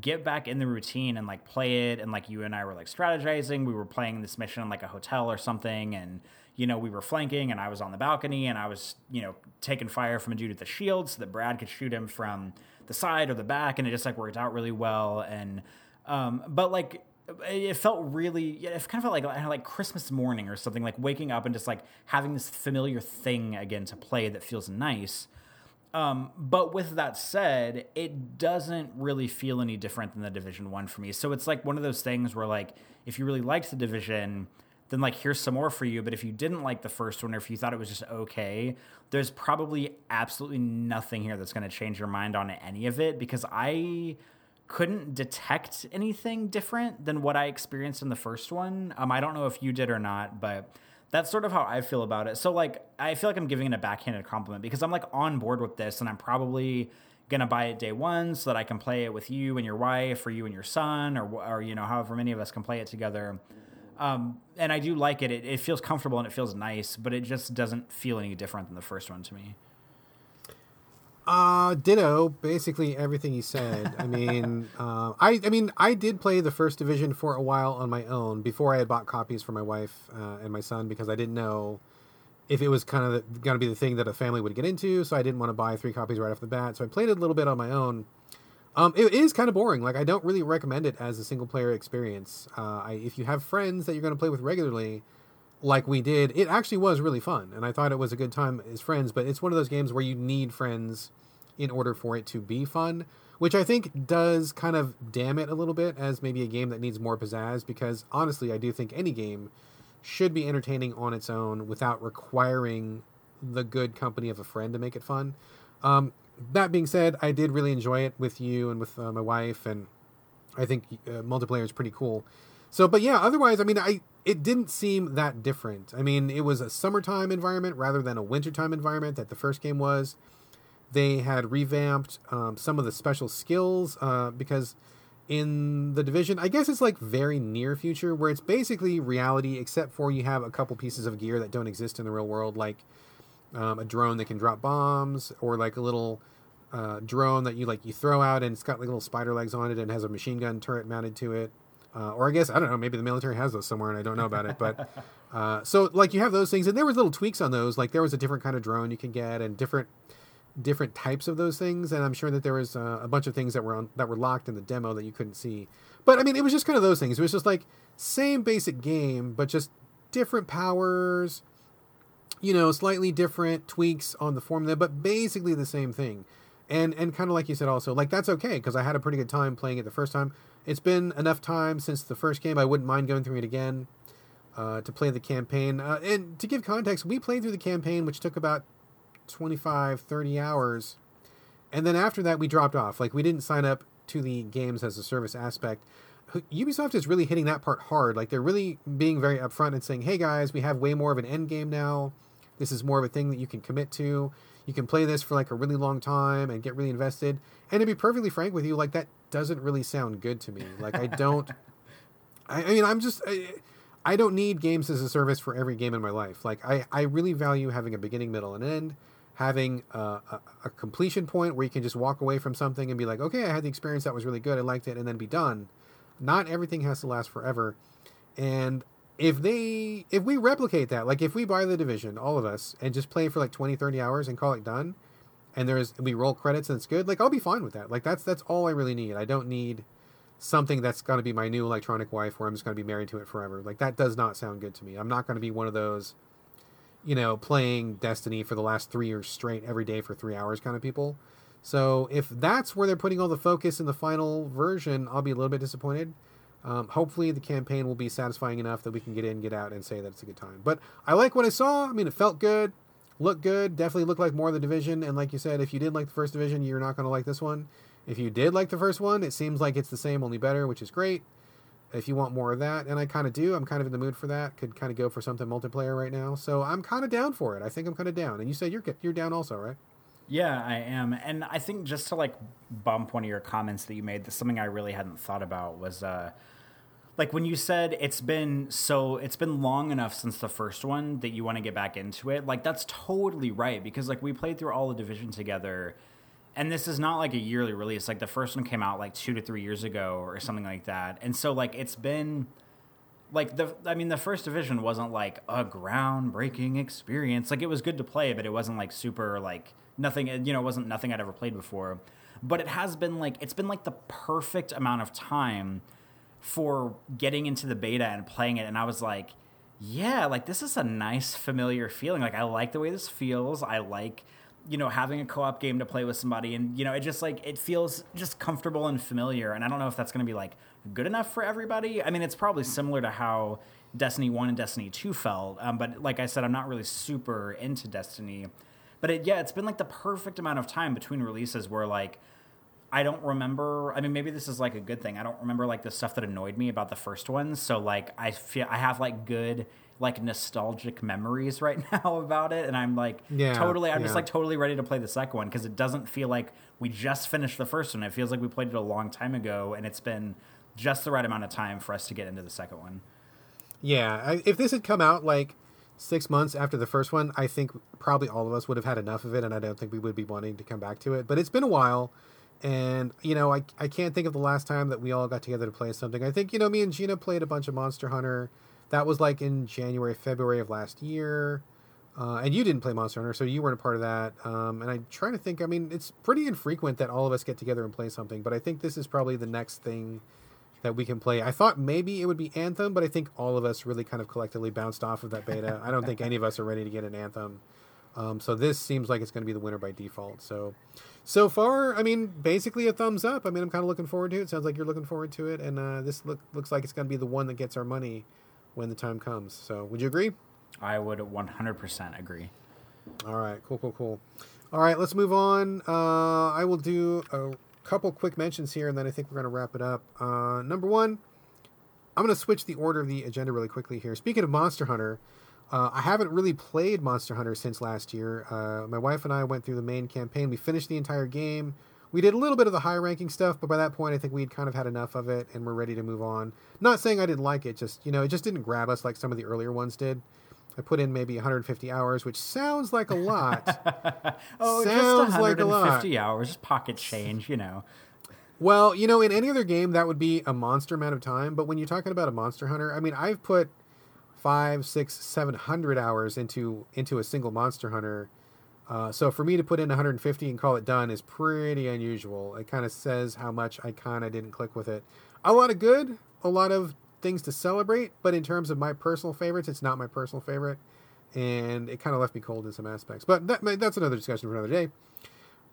get back in the routine and like play it and like you and I were like strategizing. We were playing this mission in like a hotel or something and you know we were flanking and I was on the balcony and I was you know taking fire from a dude at the shield so that Brad could shoot him from the side or the back and it just like worked out really well and um but like it felt really it kind of felt like like Christmas morning or something like waking up and just like having this familiar thing again to play that feels nice um, but with that said, it doesn't really feel any different than the Division One for me. So it's like one of those things where, like, if you really liked the Division, then like here's some more for you. But if you didn't like the first one, or if you thought it was just okay, there's probably absolutely nothing here that's going to change your mind on any of it because I couldn't detect anything different than what I experienced in the first one. Um, I don't know if you did or not, but that's sort of how I feel about it. So like I feel like I'm giving it a backhanded compliment because I'm like on board with this and I'm probably gonna buy it day one so that I can play it with you and your wife or you and your son or or you know however many of us can play it together. Um, and I do like it. it. It feels comfortable and it feels nice, but it just doesn't feel any different than the first one to me. Uh, ditto. Basically everything you said. I mean, uh, I I mean, I did play the first division for a while on my own before I had bought copies for my wife uh, and my son because I didn't know if it was kind of going to be the thing that a family would get into. So I didn't want to buy three copies right off the bat. So I played it a little bit on my own. Um, it is kind of boring. Like I don't really recommend it as a single player experience. Uh, I, if you have friends that you're going to play with regularly, like we did, it actually was really fun, and I thought it was a good time as friends. But it's one of those games where you need friends in order for it to be fun, which I think does kind of damn it a little bit as maybe a game that needs more pizzazz. Because honestly, I do think any game should be entertaining on its own without requiring the good company of a friend to make it fun. Um, that being said, I did really enjoy it with you and with uh, my wife, and I think uh, multiplayer is pretty cool. So, but yeah, otherwise, I mean, I it didn't seem that different. I mean, it was a summertime environment rather than a wintertime environment that the first game was. They had revamped um, some of the special skills uh, because in the division, I guess it's like very near future where it's basically reality, except for you have a couple pieces of gear that don't exist in the real world, like um, a drone that can drop bombs, or like a little uh, drone that you like you throw out and it's got like little spider legs on it and has a machine gun turret mounted to it. Uh, or I guess I don't know. Maybe the military has those somewhere, and I don't know about it. But uh, so like you have those things, and there was little tweaks on those. Like there was a different kind of drone you can get, and different different types of those things. And I'm sure that there was uh, a bunch of things that were on, that were locked in the demo that you couldn't see. But I mean, it was just kind of those things. It was just like same basic game, but just different powers. You know, slightly different tweaks on the formula, but basically the same thing. And and kind of like you said, also like that's okay because I had a pretty good time playing it the first time it's been enough time since the first game. I wouldn't mind going through it again. uh, to play the campaign. Uh, and to give context, we played through the campaign, which took about 25, 30 hours. And then after that, we dropped off. Like, we didn't sign up to the games as a service aspect. Ubisoft is really hitting that part hard. Like, they're really being very upfront and saying, hey guys, we have way more of an end game now. This is more of a thing that you can commit to. You can play this for like a really long time and get really invested. And to be perfectly frank with you, like, that doesn't really sound good to me. Like, I don't. I, I mean, I'm just. I, I don't need games as a service for every game in my life. Like I, I really value having a beginning, middle, and end, having a, a, a, completion point where you can just walk away from something and be like, okay, I had the experience that was really good, I liked it, and then be done. Not everything has to last forever, and if they if we replicate that, like if we buy the division, all of us, and just play for like 20, 30 hours and call it done, and there's we roll credits and it's good, like I'll be fine with that. Like that's that's all I really need. I don't need something that's going to be my new electronic wife where I'm just going to be married to it forever. Like that does not sound good to me. I'm not going to be one of those, you know, playing Destiny for the last three years straight every day for three hours kind of people. So if that's where they're putting all the focus in the final version, I'll be a little bit disappointed. Um, hopefully the campaign will be satisfying enough that we can get in, get out, and say that it's a good time. But I like what I saw. I mean, it felt good, looked good, definitely looked like more of the division. And like you said, if you did like the first division, you're not going to like this one. If you did like the first one, it seems like it's the same, only better, which is great. If you want more of that, and I kind of do, I'm kind of in the mood for that. Could kind of go for something multiplayer right now, so I'm kind of down for it. I think I'm kind of down. And you said you're you're down also, right? Yeah, I am. And I think just to like bump one of your comments that you made, something I really hadn't thought about was uh like when you said it's been so it's been long enough since the first one that you want to get back into it. Like that's totally right because like we played through all the division together and this is not like a yearly release like the first one came out like two to three years ago or something like that and so like it's been like the i mean the first division wasn't like a groundbreaking experience like it was good to play but it wasn't like super like nothing you know it wasn't nothing i'd ever played before but it has been like it's been like the perfect amount of time for getting into the beta and playing it and i was like yeah like this is a nice familiar feeling. Like i like the way this feels. I like you know having a co-op game to play with somebody and you know it just like it feels just comfortable and familiar and i don't know if that's going to be like good enough for everybody. I mean it's probably similar to how destiny 1 and destiny 2 felt um, but like i said i'm not really super into destiny. But it, yeah it's been like the perfect amount of time between releases where like I don't remember. I mean, maybe this is like a good thing. I don't remember like the stuff that annoyed me about the first one. So like, I feel I have like good like nostalgic memories right now about it and i'm like yeah, totally i'm yeah. just like totally ready to play the second one because it doesn't feel like we just finished the first one it feels like we played it a long time ago and it's been just the right amount of time for us to get into the second one yeah I, if this had come out like six months after the first one i think probably all of us would have had enough of it and i don't think we would be wanting to come back to it but it's been a while and you know I, I can't think of the last time that we all got together to play something i think you know me and gina played a bunch of monster hunter that was like in January, February of last year. Uh, and you didn't play Monster Hunter, so you weren't a part of that. Um, and I'm trying to think. I mean, it's pretty infrequent that all of us get together and play something, but I think this is probably the next thing that we can play. I thought maybe it would be Anthem, but I think all of us really kind of collectively bounced off of that beta. I don't think any of us are ready to get an Anthem. Um, so this seems like it's going to be the winner by default. So, so far, I mean, basically a thumbs up. I mean, I'm kind of looking forward to it. Sounds like you're looking forward to it, and uh, this look, looks like it's going to be the one that gets our money when the time comes. So, would you agree? I would 100% agree. All right, cool, cool, cool. All right, let's move on. Uh, I will do a couple quick mentions here, and then I think we're going to wrap it up. Uh, number one, I'm going to switch the order of the agenda really quickly here. Speaking of Monster Hunter, uh, I haven't really played Monster Hunter since last year. Uh, my wife and I went through the main campaign. We finished the entire game we did a little bit of the high ranking stuff, but by that point, I think we'd kind of had enough of it and we're ready to move on. Not saying I didn't like it, just, you know, it just didn't grab us like some of the earlier ones did. I put in maybe 150 hours, which sounds like a lot. oh, sounds just 150 like hours, pocket change, you know. Well, you know, in any other game, that would be a monster amount of time. But when you're talking about a Monster Hunter, I mean, I've put five, six, seven hundred hours into into a single Monster Hunter uh, so for me to put in 150 and call it done is pretty unusual. It kind of says how much I kind of didn't click with it. A lot of good, a lot of things to celebrate, but in terms of my personal favorites, it's not my personal favorite, and it kind of left me cold in some aspects. But that, that's another discussion for another day.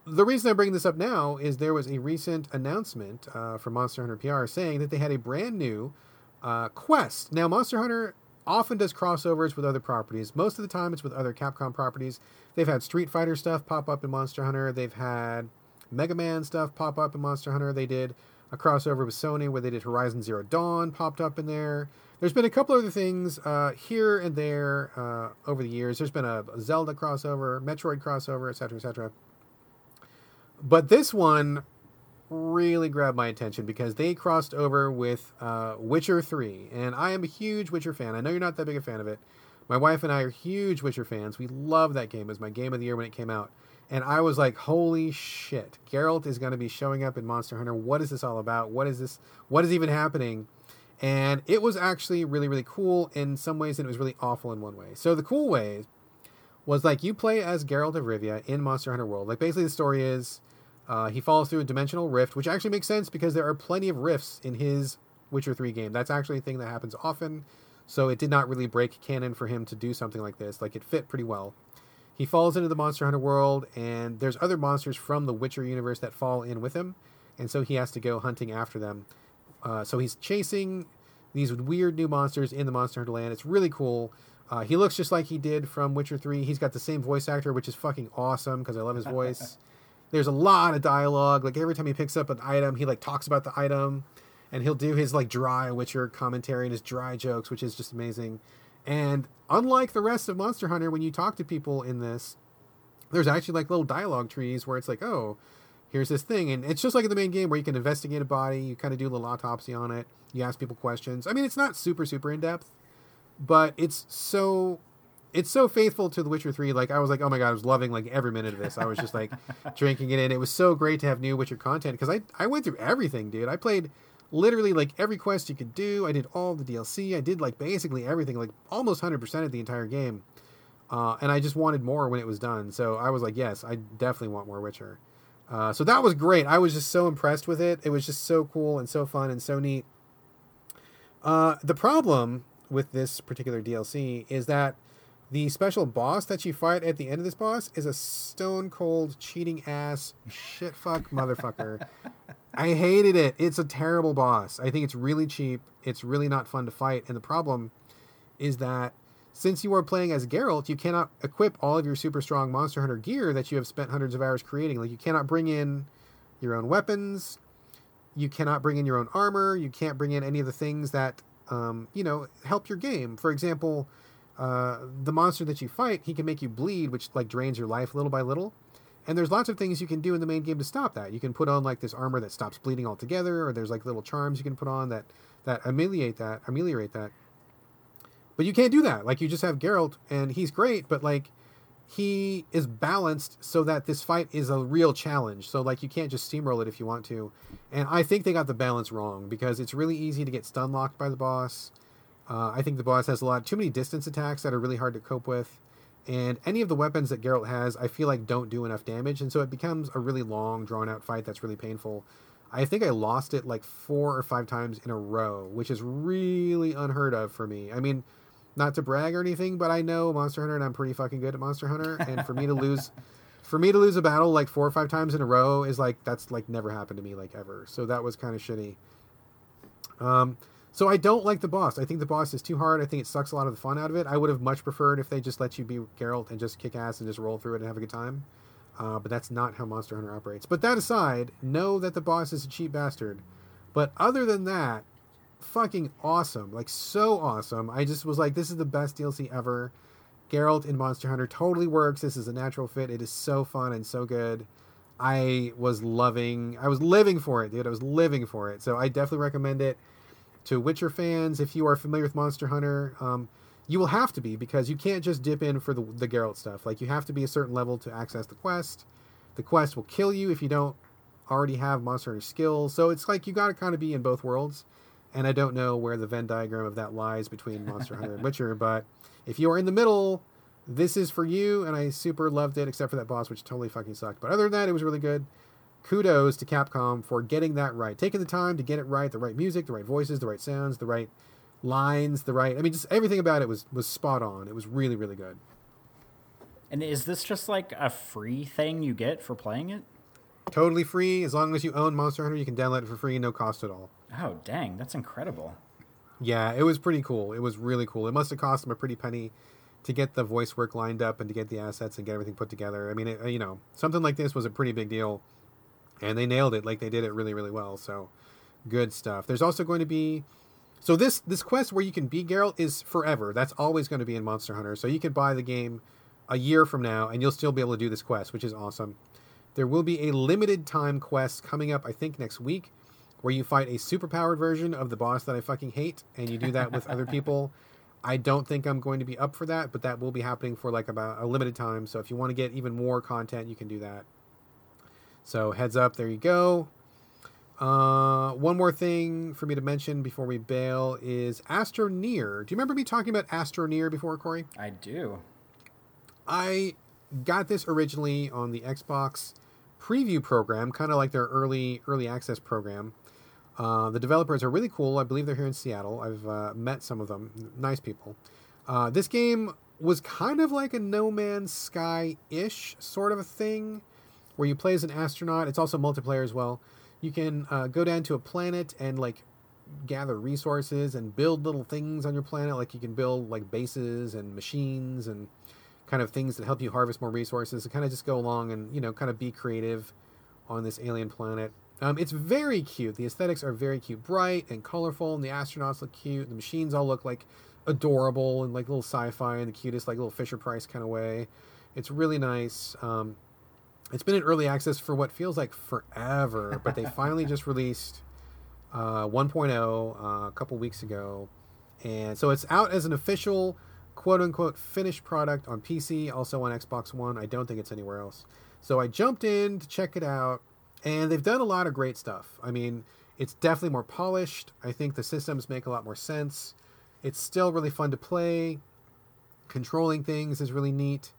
The reason I bring this up now is there was a recent announcement uh, from Monster Hunter PR saying that they had a brand new uh, quest. Now, Monster Hunter often does crossovers with other properties. Most of the time, it's with other Capcom properties. They've had Street Fighter stuff pop up in Monster Hunter. They've had Mega Man stuff pop up in Monster Hunter. They did a crossover with Sony where they did Horizon Zero Dawn popped up in there. There's been a couple other things uh, here and there uh, over the years. There's been a Zelda crossover, Metroid crossover, etc., etc. But this one really grabbed my attention because they crossed over with uh, Witcher 3. And I am a huge Witcher fan. I know you're not that big a fan of it. My wife and I are huge Witcher fans. We love that game. It was my game of the year when it came out. And I was like, holy shit. Geralt is going to be showing up in Monster Hunter. What is this all about? What is this? What is even happening? And it was actually really, really cool in some ways, and it was really awful in one way. So the cool way was like you play as Geralt of Rivia in Monster Hunter World. Like basically the story is uh, he falls through a dimensional rift, which actually makes sense because there are plenty of rifts in his Witcher 3 game. That's actually a thing that happens often. So it did not really break canon for him to do something like this. Like it fit pretty well. He falls into the Monster Hunter world, and there's other monsters from the Witcher universe that fall in with him, and so he has to go hunting after them. Uh, so he's chasing these weird new monsters in the Monster Hunter land. It's really cool. Uh, he looks just like he did from Witcher 3. He's got the same voice actor, which is fucking awesome because I love his voice. There's a lot of dialogue. Like every time he picks up an item, he like talks about the item, and he'll do his like dry Witcher commentary and his dry jokes, which is just amazing. And unlike the rest of Monster Hunter, when you talk to people in this, there's actually like little dialogue trees where it's like, oh, here's this thing, and it's just like in the main game where you can investigate a body, you kind of do a little autopsy on it, you ask people questions. I mean, it's not super super in depth, but it's so it's so faithful to The Witcher 3. Like, I was like, oh my God, I was loving like every minute of this. I was just like drinking it in. It was so great to have new Witcher content because I, I went through everything, dude. I played literally like every quest you could do. I did all the DLC. I did like basically everything, like almost 100% of the entire game. Uh, and I just wanted more when it was done. So I was like, yes, I definitely want more Witcher. Uh, so that was great. I was just so impressed with it. It was just so cool and so fun and so neat. Uh, the problem with this particular DLC is that the special boss that you fight at the end of this boss is a stone cold cheating ass shit fuck motherfucker. I hated it. It's a terrible boss. I think it's really cheap. It's really not fun to fight. And the problem is that since you are playing as Geralt, you cannot equip all of your super strong Monster Hunter gear that you have spent hundreds of hours creating. Like you cannot bring in your own weapons. You cannot bring in your own armor. You can't bring in any of the things that um, you know help your game. For example, uh, the monster that you fight, he can make you bleed, which like drains your life little by little. And there's lots of things you can do in the main game to stop that. You can put on like this armor that stops bleeding altogether, or there's like little charms you can put on that that ameliorate that ameliorate that. But you can't do that. Like you just have Geralt, and he's great, but like he is balanced so that this fight is a real challenge. So like you can't just steamroll it if you want to. And I think they got the balance wrong because it's really easy to get stun locked by the boss. Uh, I think the boss has a lot too many distance attacks that are really hard to cope with, and any of the weapons that Geralt has, I feel like don't do enough damage, and so it becomes a really long, drawn out fight that's really painful. I think I lost it like four or five times in a row, which is really unheard of for me. I mean, not to brag or anything, but I know Monster Hunter, and I'm pretty fucking good at Monster Hunter, and for me to lose. For me to lose a battle like four or five times in a row is like that's like never happened to me like ever. So that was kind of shitty. Um, so I don't like the boss. I think the boss is too hard. I think it sucks a lot of the fun out of it. I would have much preferred if they just let you be Geralt and just kick ass and just roll through it and have a good time. Uh, but that's not how Monster Hunter operates. But that aside, know that the boss is a cheap bastard. But other than that, fucking awesome. Like, so awesome. I just was like, this is the best DLC ever. Geralt in Monster Hunter totally works. This is a natural fit. It is so fun and so good. I was loving, I was living for it, dude. I was living for it. So I definitely recommend it to Witcher fans, if you are familiar with Monster Hunter, um, you will have to be because you can't just dip in for the, the Geralt stuff. Like you have to be a certain level to access the quest. The quest will kill you if you don't already have Monster Hunter skills. So it's like you got to kind of be in both worlds. And I don't know where the Venn diagram of that lies between Monster Hunter and Witcher, but if you are in the middle, this is for you. And I super loved it, except for that boss, which totally fucking sucked. But other than that, it was really good kudos to Capcom for getting that right, taking the time to get it right, the right music, the right voices, the right sounds, the right lines, the right. I mean, just everything about it was was spot on. It was really really good. And is this just like a free thing you get for playing it? Totally free. As long as you own Monster Hunter, you can download it for free, no cost at all. Oh, dang, that's incredible. Yeah, it was pretty cool. It was really cool. It must have cost them a pretty penny to get the voice work lined up and to get the assets and get everything put together. I mean, it, you know, something like this was a pretty big deal, and they nailed it. Like they did it really, really well. So good stuff. There's also going to be so this this quest where you can be Geralt is forever. That's always going to be in Monster Hunter. So you could buy the game a year from now and you'll still be able to do this quest, which is awesome. There will be a limited time quest coming up, I think next week, where you fight a superpowered version of the boss that I fucking hate, and you do that with other people. I don't think I'm going to be up for that, but that will be happening for like about a limited time. So if you want to get even more content, you can do that. So heads up, there you go. Uh, one more thing for me to mention before we bail is Astroneer. Do you remember me talking about Astroneer before, Corey? I do. I got this originally on the Xbox preview program, kind of like their early early access program. Uh, the developers are really cool. I believe they're here in Seattle. I've uh, met some of them. Nice people. Uh, this game was kind of like a No Man's Sky ish sort of a thing, where you play as an astronaut. It's also multiplayer as well. You can uh, go down to a planet and like gather resources and build little things on your planet. Like you can build like bases and machines and kind of things that help you harvest more resources and kind of just go along and you know kind of be creative on this alien planet. Um, it's very cute. The aesthetics are very cute, bright and colorful, and the astronauts look cute. The machines all look like adorable and like little sci-fi in the cutest, like little Fisher Price kind of way. It's really nice. Um, it's been in early access for what feels like forever, but they finally just released uh, 1.0 uh, a couple weeks ago, and so it's out as an official quote unquote finished product on PC, also on Xbox One. I don't think it's anywhere else. So I jumped in to check it out and they've done a lot of great stuff. I mean, it's definitely more polished. I think the systems make a lot more sense. It's still really fun to play. Controlling things is really neat.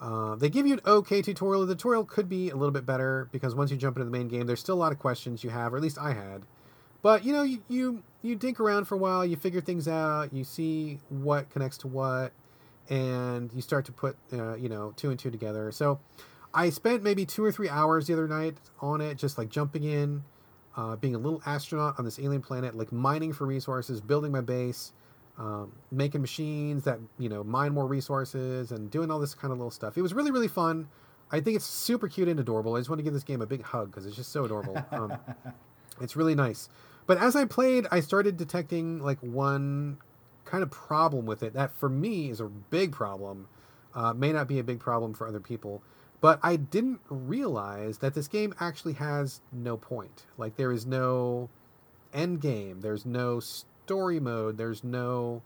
Uh, they give you an okay tutorial. The tutorial could be a little bit better because once you jump into the main game, there's still a lot of questions you have, or at least I had. But you know, you you, you dink around for a while, you figure things out, you see what connects to what, and you start to put uh, you know two and two together. So I spent maybe two or three hours the other night on it, just like jumping in, uh, being a little astronaut on this alien planet, like mining for resources, building my base, um, making machines that you know mine more resources, and doing all this kind of little stuff. It was really really fun. I think it's super cute and adorable. I just want to give this game a big hug because it's just so adorable. Um, it's really nice. But as I played, I started detecting like one kind of problem with it that for me is a big problem. Uh, may not be a big problem for other people. But I didn't realize that this game actually has no point. Like there is no end game. There's no story mode. There's no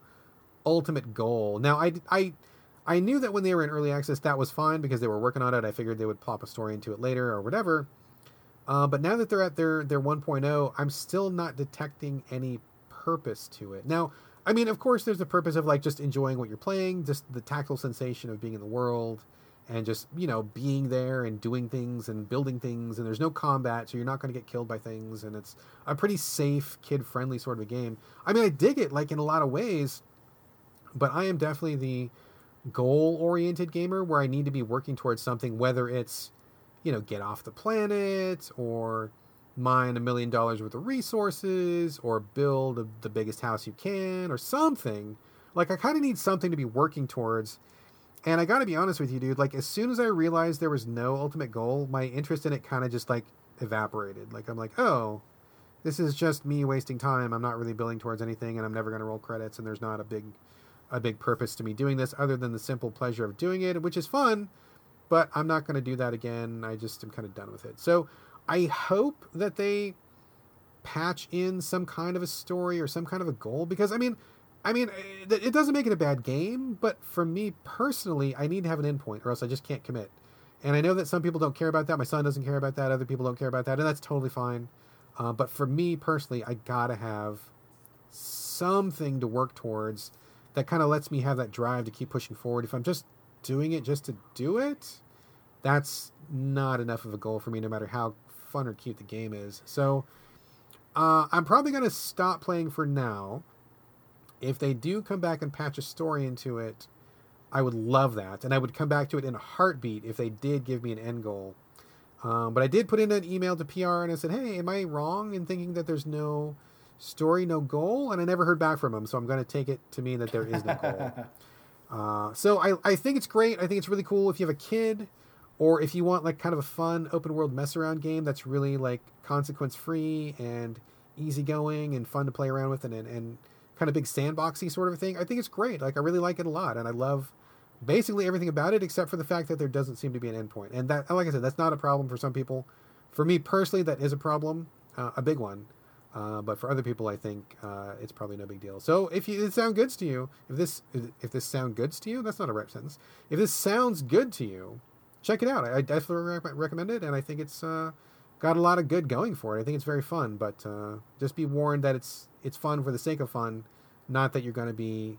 ultimate goal. Now I I I knew that when they were in early access that was fine because they were working on it. I figured they would plop a story into it later or whatever. Uh, but now that they're at their their 1.0, I'm still not detecting any purpose to it. Now, I mean, of course, there's the purpose of like just enjoying what you're playing, just the tactile sensation of being in the world and just you know being there and doing things and building things and there's no combat so you're not going to get killed by things and it's a pretty safe kid friendly sort of a game. I mean i dig it like in a lot of ways but i am definitely the goal oriented gamer where i need to be working towards something whether it's you know get off the planet or mine a million dollars worth of resources or build a, the biggest house you can or something. Like i kind of need something to be working towards and I got to be honest with you, dude. Like as soon as I realized there was no ultimate goal, my interest in it kind of just like evaporated. Like I'm like, oh, this is just me wasting time. I'm not really building towards anything, and I'm never going to roll credits. And there's not a big, a big purpose to me doing this other than the simple pleasure of doing it, which is fun. But I'm not going to do that again. I just am kind of done with it. So I hope that they patch in some kind of a story or some kind of a goal because I mean I mean, it doesn't make it a bad game, but for me personally, I need to have an endpoint, or else I just can't commit. And I know that some people don't care about that. My son doesn't care about that. Other people don't care about that, and that's totally fine. Uh, but for me personally, I gotta have something to work towards that kind of lets me have that drive to keep pushing forward. If I'm just doing it just to do it, that's not enough of a goal for me, no matter how fun or cute the game is. So uh, I'm probably gonna stop playing for now if they do come back and patch a story into it, I would love that, and I would come back to it in a heartbeat if they did give me an end goal. Um, but I did put in an email to PR and I said, "Hey, am I wrong in thinking that there's no story, no goal, and I never heard back from them, So I'm going to take it to mean that there is no goal. uh, so I, I think it's great. I think it's really cool if you have a kid, or if you want like kind of a fun open world mess around game that's really like consequence free and easygoing and fun to play around with, and, and and kind of big sandboxy sort of thing. I think it's great. Like I really like it a lot, and I love basically everything about it except for the fact that there doesn't seem to be an endpoint. And that, like I said, that's not a problem for some people. For me personally, that is a problem, uh, a big one. Uh, but for other people, I think uh, it's probably no big deal. So if you, it sounds good to you, if this if this sound good to you, that's not a rep sentence. If this sounds good to you, check it out. I, I definitely re- recommend it, and I think it's uh, got a lot of good going for it. I think it's very fun, but uh, just be warned that it's it's fun for the sake of fun, not that you're going to be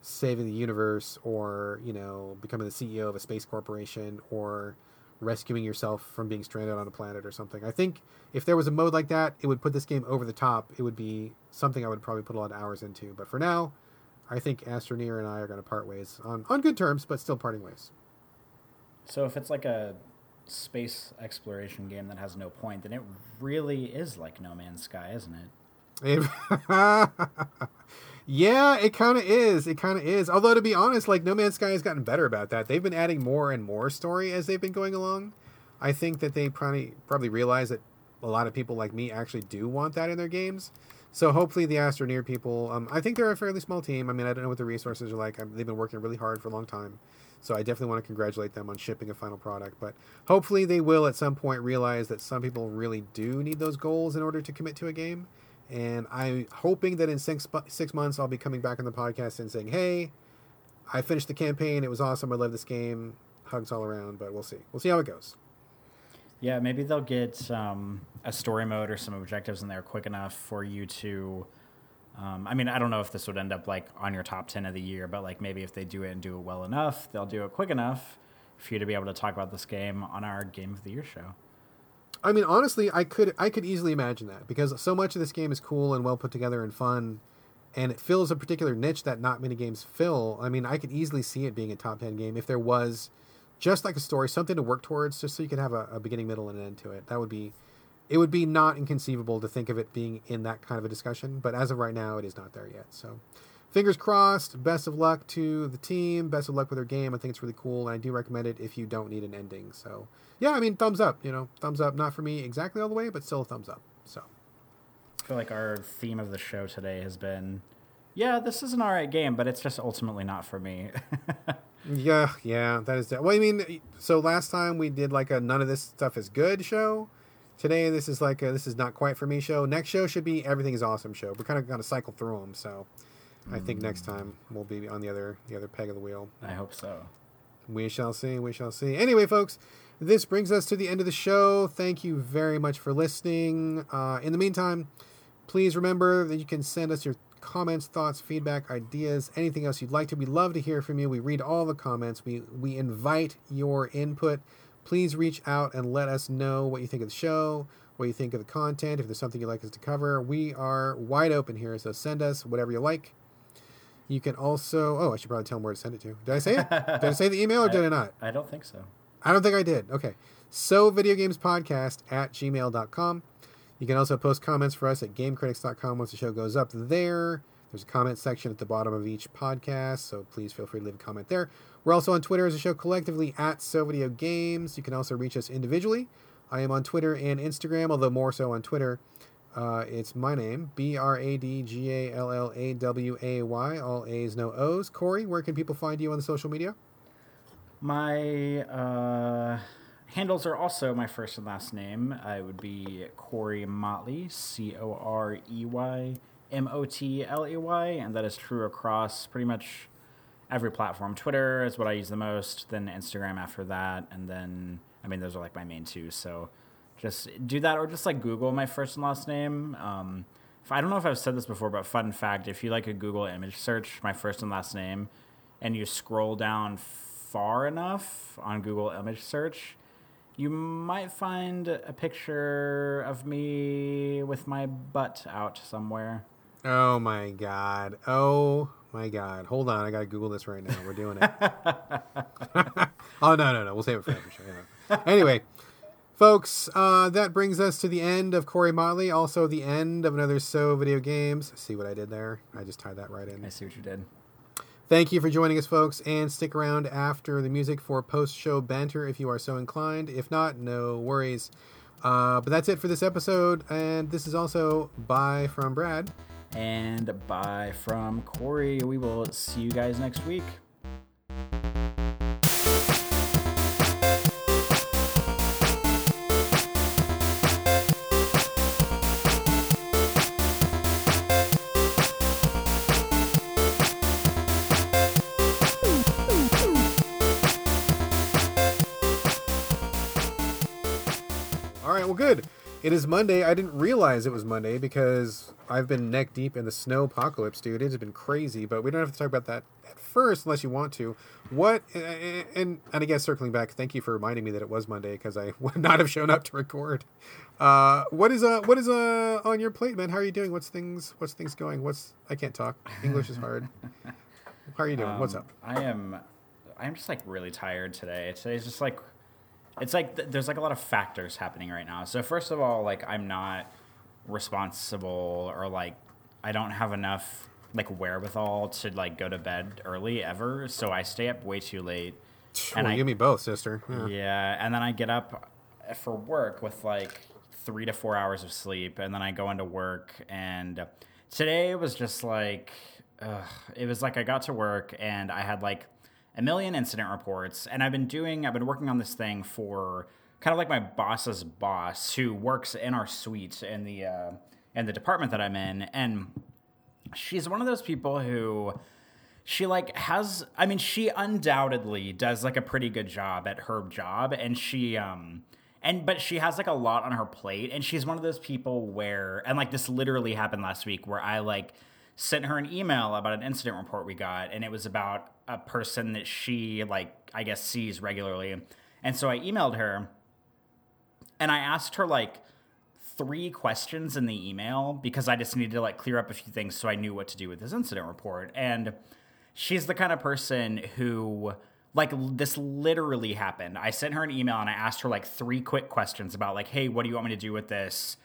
saving the universe or you know becoming the CEO of a space corporation or rescuing yourself from being stranded on a planet or something. I think if there was a mode like that, it would put this game over the top. It would be something I would probably put a lot of hours into. But for now, I think Astroneer and I are going to part ways on, on good terms, but still parting ways. So if it's like a space exploration game that has no point, then it really is like No Man's Sky, isn't it? yeah, it kind of is. It kind of is. Although to be honest, like No Man's Sky has gotten better about that. They've been adding more and more story as they've been going along. I think that they probably probably realize that a lot of people like me actually do want that in their games. So hopefully the Astroneer people, um, I think they're a fairly small team. I mean, I don't know what the resources are like. they've been working really hard for a long time. So I definitely want to congratulate them on shipping a final product. But hopefully they will at some point realize that some people really do need those goals in order to commit to a game. And I'm hoping that in six, six months I'll be coming back on the podcast and saying, hey, I finished the campaign. It was awesome. I love this game. Hugs all around, but we'll see. We'll see how it goes. Yeah, maybe they'll get um, a story mode or some objectives in there quick enough for you to. Um, I mean, I don't know if this would end up like on your top 10 of the year, but like maybe if they do it and do it well enough, they'll do it quick enough for you to be able to talk about this game on our Game of the Year show. I mean, honestly, I could I could easily imagine that because so much of this game is cool and well put together and fun, and it fills a particular niche that not many games fill. I mean, I could easily see it being a top ten game if there was just like a story, something to work towards, just so you could have a, a beginning, middle, and an end to it. That would be, it would be not inconceivable to think of it being in that kind of a discussion. But as of right now, it is not there yet. So, fingers crossed. Best of luck to the team. Best of luck with their game. I think it's really cool, and I do recommend it if you don't need an ending. So, yeah, I mean, thumbs up. You know, thumbs up. Not for me exactly all the way, but still a thumbs up. So, I feel like our theme of the show today has been, yeah, this is an alright game, but it's just ultimately not for me. Yeah, yeah, that is. Well, I mean, so last time we did like a none of this stuff is good show. Today, this is like a, this is not quite for me show. Next show should be everything is awesome show. We're kind of going to cycle through them, so I think next time we'll be on the other the other peg of the wheel. I hope so. We shall see. We shall see. Anyway, folks, this brings us to the end of the show. Thank you very much for listening. Uh, in the meantime, please remember that you can send us your comments, thoughts, feedback, ideas, anything else you'd like to. We love to hear from you. We read all the comments. We we invite your input. Please reach out and let us know what you think of the show, what you think of the content, if there's something you'd like us to cover. We are wide open here, so send us whatever you like. You can also oh, I should probably tell them where to send it to. Did I say it? did I say the email or did I not? I don't think so. I don't think I did. Okay. So video games podcast at gmail.com. You can also post comments for us at gamecritics.com once the show goes up there. There's a comment section at the bottom of each podcast, so please feel free to leave a comment there. We're also on Twitter as a show collectively at So Video Games. You can also reach us individually. I am on Twitter and Instagram, although more so on Twitter. Uh, it's my name, B R A D G A L L A W A Y, all A's, no O's. Corey, where can people find you on the social media? My uh, handles are also my first and last name. I would be Corey Motley, C O R E Y M O T L E Y, and that is true across pretty much every platform. Twitter is what I use the most, then Instagram after that, and then I mean those are like my main two. So just do that, or just like Google my first and last name. Um, I don't know if I've said this before, but fun fact: if you like a Google image search, my first and last name, and you scroll down far enough on Google image search, you might find a picture of me with my butt out somewhere. Oh my god. Oh my god. Hold on, I gotta Google this right now. We're doing it. oh no no no. We'll save it for after show. Yeah. Anyway, Folks, uh, that brings us to the end of Corey Motley, also the end of another So Video Games. See what I did there? I just tied that right in. I see what you did. Thank you for joining us, folks, and stick around after the music for post show banter if you are so inclined. If not, no worries. Uh, but that's it for this episode, and this is also bye from Brad. And bye from Corey. We will see you guys next week. It is Monday. I didn't realize it was Monday because I've been neck deep in the snow apocalypse, dude. It has been crazy, but we don't have to talk about that at first unless you want to. What, and, and I guess circling back, thank you for reminding me that it was Monday because I would not have shown up to record. Uh, what is uh what is uh on your plate, man? How are you doing? What's things what's things going? What's I can't talk. English is hard. How are you doing? what's Um, up? I am. I'm just like really tired today. Today's just like, it's like th- there's like a lot of factors happening right now. So first of all, like I'm not responsible or like I don't have enough like wherewithal to like go to bed early ever. So I stay up way too late. Well, I- give me both, sister. Yeah. Yeah, and then I get up for work with like three to four hours of sleep, and then I go into work. And today was just like, ugh, it was like I got to work and I had like a million incident reports, and I've been doing, I've been working on this thing for kind of like my boss's boss who works in our suite in the uh, in the department that I'm in, and she's one of those people who she like has i mean she undoubtedly does like a pretty good job at her job and she um and but she has like a lot on her plate and she's one of those people where and like this literally happened last week where i like sent her an email about an incident report we got and it was about a person that she like i guess sees regularly and so i emailed her and i asked her like three questions in the email because I just needed to like clear up a few things so I knew what to do with this incident report. And she's the kind of person who like this literally happened. I sent her an email and I asked her like three quick questions about like, "Hey, what do you want me to do with this?"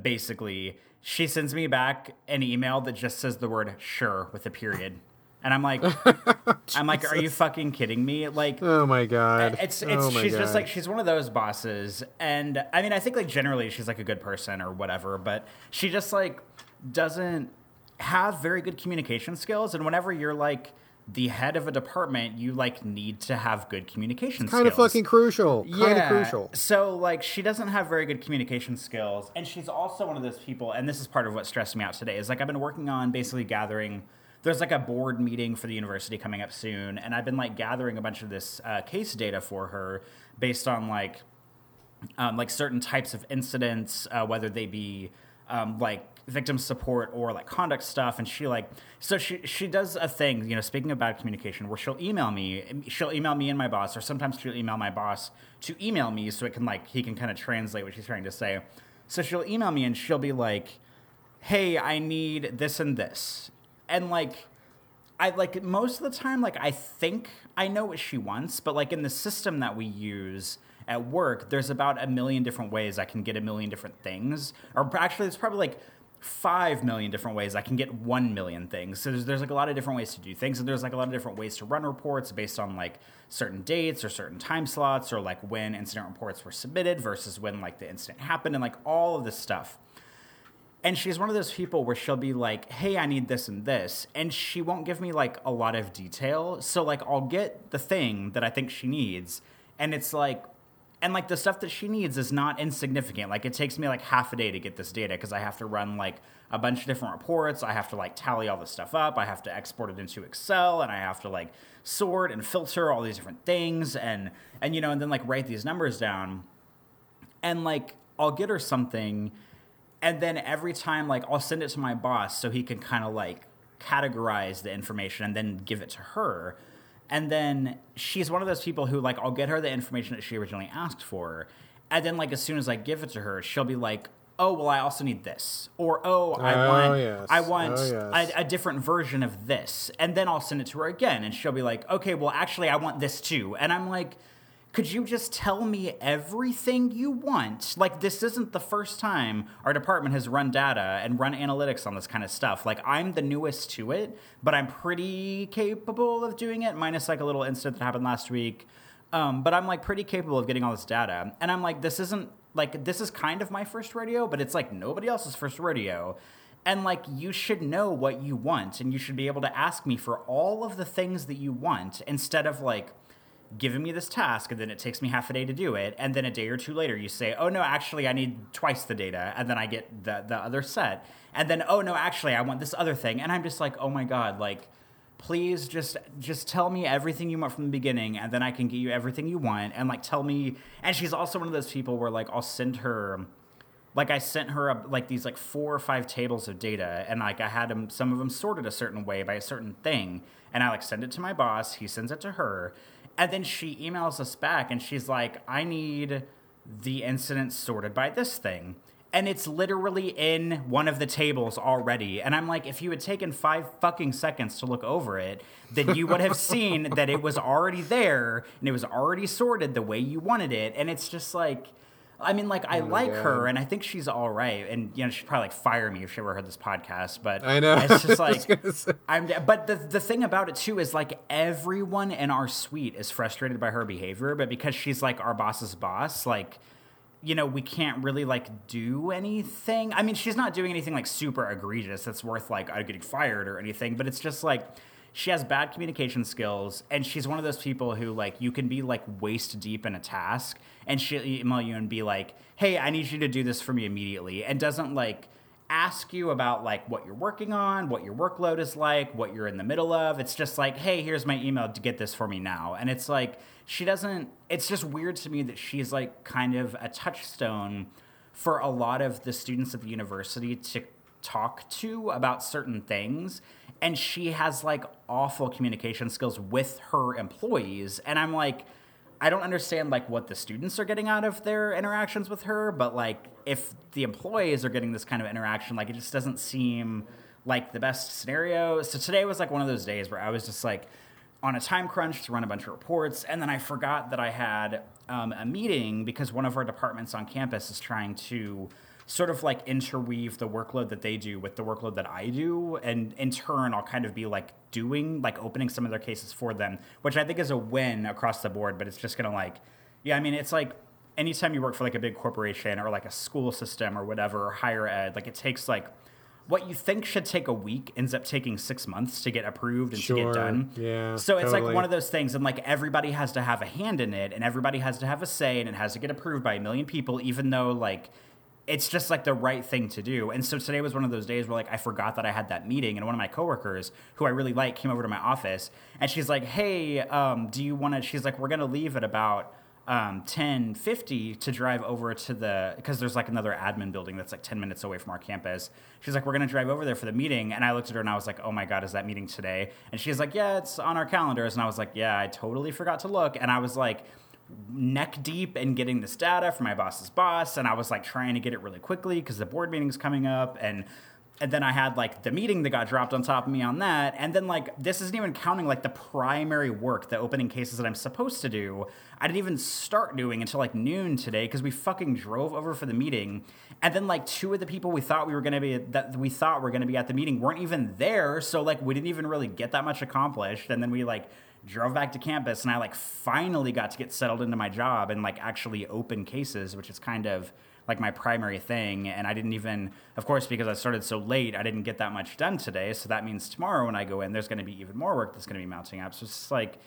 Basically, she sends me back an email that just says the word "sure" with a period. And I'm like I'm like, "Are you fucking kidding me?" Like Oh my god. it's it's oh she's god. just like she's one of those bosses and i mean i think like generally she's like a good person or whatever but she just like doesn't have very good communication skills and whenever you're like the head of a department you like need to have good communication skills. kind of fucking crucial. Kind of crucial. so like she doesn't have very good communication skills and she's also one of those people and this is part of what stressed me out today is like I've been working on basically gathering there's like a board meeting for the university coming up soon and I've been like gathering a bunch of this uh, case data for her based on like um, like certain types of incidents, uh, whether they be um, like victim support or like conduct stuff. And she like, so she she does a thing, you know, speaking bad communication, where she'll email me, she'll email me and my boss, or sometimes she'll email my boss to email me so it can like he can kind of translate what she's trying to say. So she'll email me and she'll be like, "Hey, I need this and this," and like. I like most of the time, like I think I know what she wants, but like in the system that we use at work, there's about a million different ways I can get a million different things. Or actually, it's probably like five million different ways I can get one million things. So there's, there's like a lot of different ways to do things, and there's like a lot of different ways to run reports based on like certain dates or certain time slots or like when incident reports were submitted versus when like the incident happened and like all of this stuff. And she's one of those people where she'll be like, "Hey, I need this and this," and she won't give me like a lot of detail. So like, I'll get the thing that I think she needs, and it's like, and like the stuff that she needs is not insignificant. Like it takes me like half a day to get this data because I have to run like a bunch of different reports. I have to like tally all this stuff up. I have to export it into Excel, and I have to like sort and filter all these different things, and and you know, and then like write these numbers down and like I'll get her something, and then every time like I'll send it to my boss so he can kind of like categorize the information and then give it to her. And then she's one of those people who like I'll get her the information that she originally asked for, and then like as soon as I give it to her, she'll be like, "Oh, well, I also need this," or "Oh, I Oh, want yes. I want Oh, yes. a, a different version of this," and then I'll send it to her again, and she'll be like, "Okay, well, actually, I want this too," and I'm like could you just tell me everything you want? Like, this isn't the first time our department has run data and run analytics on this kind of stuff. Like, I'm the newest to it, but I'm pretty capable of doing it, minus like a little incident that happened last week. Um, but I'm like pretty capable of getting all this data. And I'm like, this isn't like, this is kind of my first rodeo, but it's like nobody else's first rodeo. And like, you should know what you want, and you should be able to ask me for all of the things that you want instead of like, giving me this task and then it takes me half a day to do it and then a day or two later you say oh no actually i need twice the data and then i get the, the other set. And then oh no actually i want this other thing and i'm just like oh my god like please just just tell me everything you want from the beginning and then i can get you everything you want and like tell me and she's also one of those people where like i'll send her like I sent her a, like these like four or five tables of data, and like I had them some of them sorted a certain way by a certain thing, and I like send it to my boss, he sends it to her, and then she emails us back and she's like, I need the incidents sorted by this thing. And it's literally in one of the tables already. And I'm like, if you had taken five fucking seconds to look over it, then you would have seen that it was already there and it was already sorted the way you wanted it. And it's just like, I mean, like, I oh like God. her, and I think she's all right. And you know, she'd probably like fire me if she ever heard this podcast. But I know it's just like I'm. But the the thing about it too is like everyone in our suite is frustrated by her behavior, but because she's like our boss's boss, like you know, we can't really like do anything. I mean, she's not doing anything like super egregious that's worth like getting fired or anything, but it's just like she has bad communication skills and she's one of those people who like you can be like waist deep in a task and she'll email you and be like hey i need you to do this for me immediately and doesn't like ask you about like what you're working on what your workload is like what you're in the middle of. It's just like hey here's my email to get this for me now and it's like she doesn't it's just weird to me that she's like kind of a touchstone for a lot of the students of the university to talk to about certain things and she has like awful communication skills with her employees and i'm like i don't understand like what the students are getting out of their interactions with her but like if the employees are getting this kind of interaction like it just doesn't seem like the best scenario. So today was like one of those days where i was just like on a time crunch to run a bunch of reports and then i forgot that i had um, a meeting because one of our departments on campus is trying to sort of like interweave the workload that they do with the workload that I do. And in turn, I'll kind of be like doing, like opening some of their cases for them, which I think is a win across the board. But it's just going to like, yeah, I mean, it's like anytime you work for like a big corporation or like a school system or whatever, or higher ed, like it takes like, what you think should take a week ends up taking six months to get approved and sure. to get done. Yeah. So it's totally. like one of those things, and like everybody has to have a hand in it, and everybody has to have a say, and it has to get approved by a million people, even though like it's just like the right thing to do. And so today was one of those days where like I forgot that I had that meeting, and one of my coworkers who I really like came over to my office, and she's like, "Hey, um, do you want to?" She's like, "We're gonna leave at about." Um, 1050 to drive over to the because there's like another admin building that's like 10 minutes away from our campus she's like we're gonna drive over there for the meeting and i looked at her and i was like oh my god is that meeting today and she's like yeah it's on our calendars and i was like yeah i totally forgot to look and i was like neck deep in getting this data from my boss's boss and i was like trying to get it really quickly because the board meeting's coming up and and then i had like the meeting that got dropped on top of me on that and then like this isn't even counting like the primary work the opening cases that i'm supposed to do. I didn't even start doing until like noon today because we fucking drove over for the meeting and then like two of the people we thought we were to be that we thought were to be at the meeting weren't even there so like we didn't even really get that much accomplished and then we like drove back to campus and I like finally got to get settled into my job and like actually open cases, which is kind of like my primary thing. And I didn't even, of course, because I started so late, I didn't get that much done today. So that means tomorrow when I go in, there's going to be even more work that's going to be mounting up. So it's just like,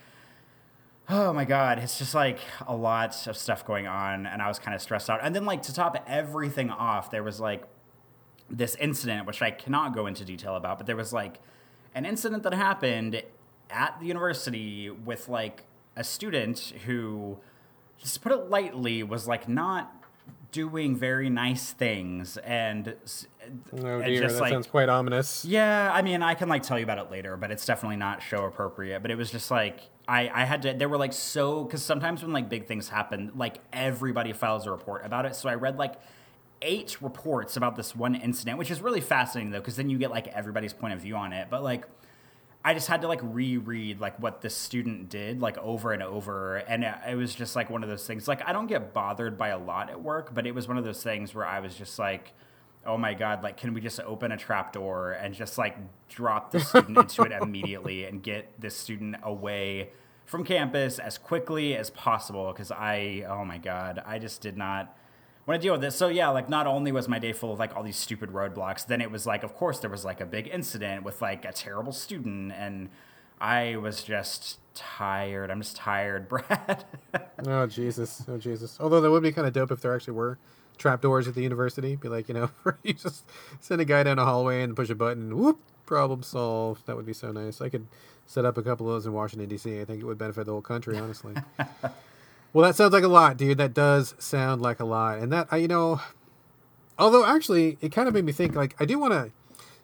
oh my god it's just like a lot of stuff going on and i was kind of stressed out and then like to top everything off there was like this incident which i cannot go into detail about but there was like an incident that happened at the university with like a student who, just put it lightly, was like not doing very nice things and oh dear just, that like, sounds quite ominous. Yeah i mean i can like tell you about it later but it's definitely not show appropriate but it was just like i i had to there were like so because sometimes when like big things happen like everybody files a report about it so i read like eight reports about this one incident which is really fascinating though because then you get like everybody's point of view on it but like I just had to like reread like what the student did like over and over, and it, it was just like one of those things. Like I don't get bothered by a lot at work, but it was one of those things where I was just like, "Oh my god! Like, can we just open a trap door and just like drop the student into it immediately and get this student away from campus as quickly as possible?" Because I, oh my god, I just did not want to deal with this. So yeah, like not only was my day full of like all these stupid roadblocks, then it was like, of course, there was like a big incident with like a terrible student, and I was just tired. I'm just tired, Brad. oh Jesus! Oh Jesus! Although that would be kind of dope if there actually were trapdoors at the university. Be like, you know, you just send a guy down a hallway and push a button, whoop, problem solved. That would be so nice. I could set up a couple of those in Washington D.C. I think it would benefit the whole country, honestly. Well, that sounds like a lot, dude. That does sound like a lot. And that, I, you know, although actually, it kind of made me think. Like, I do want to.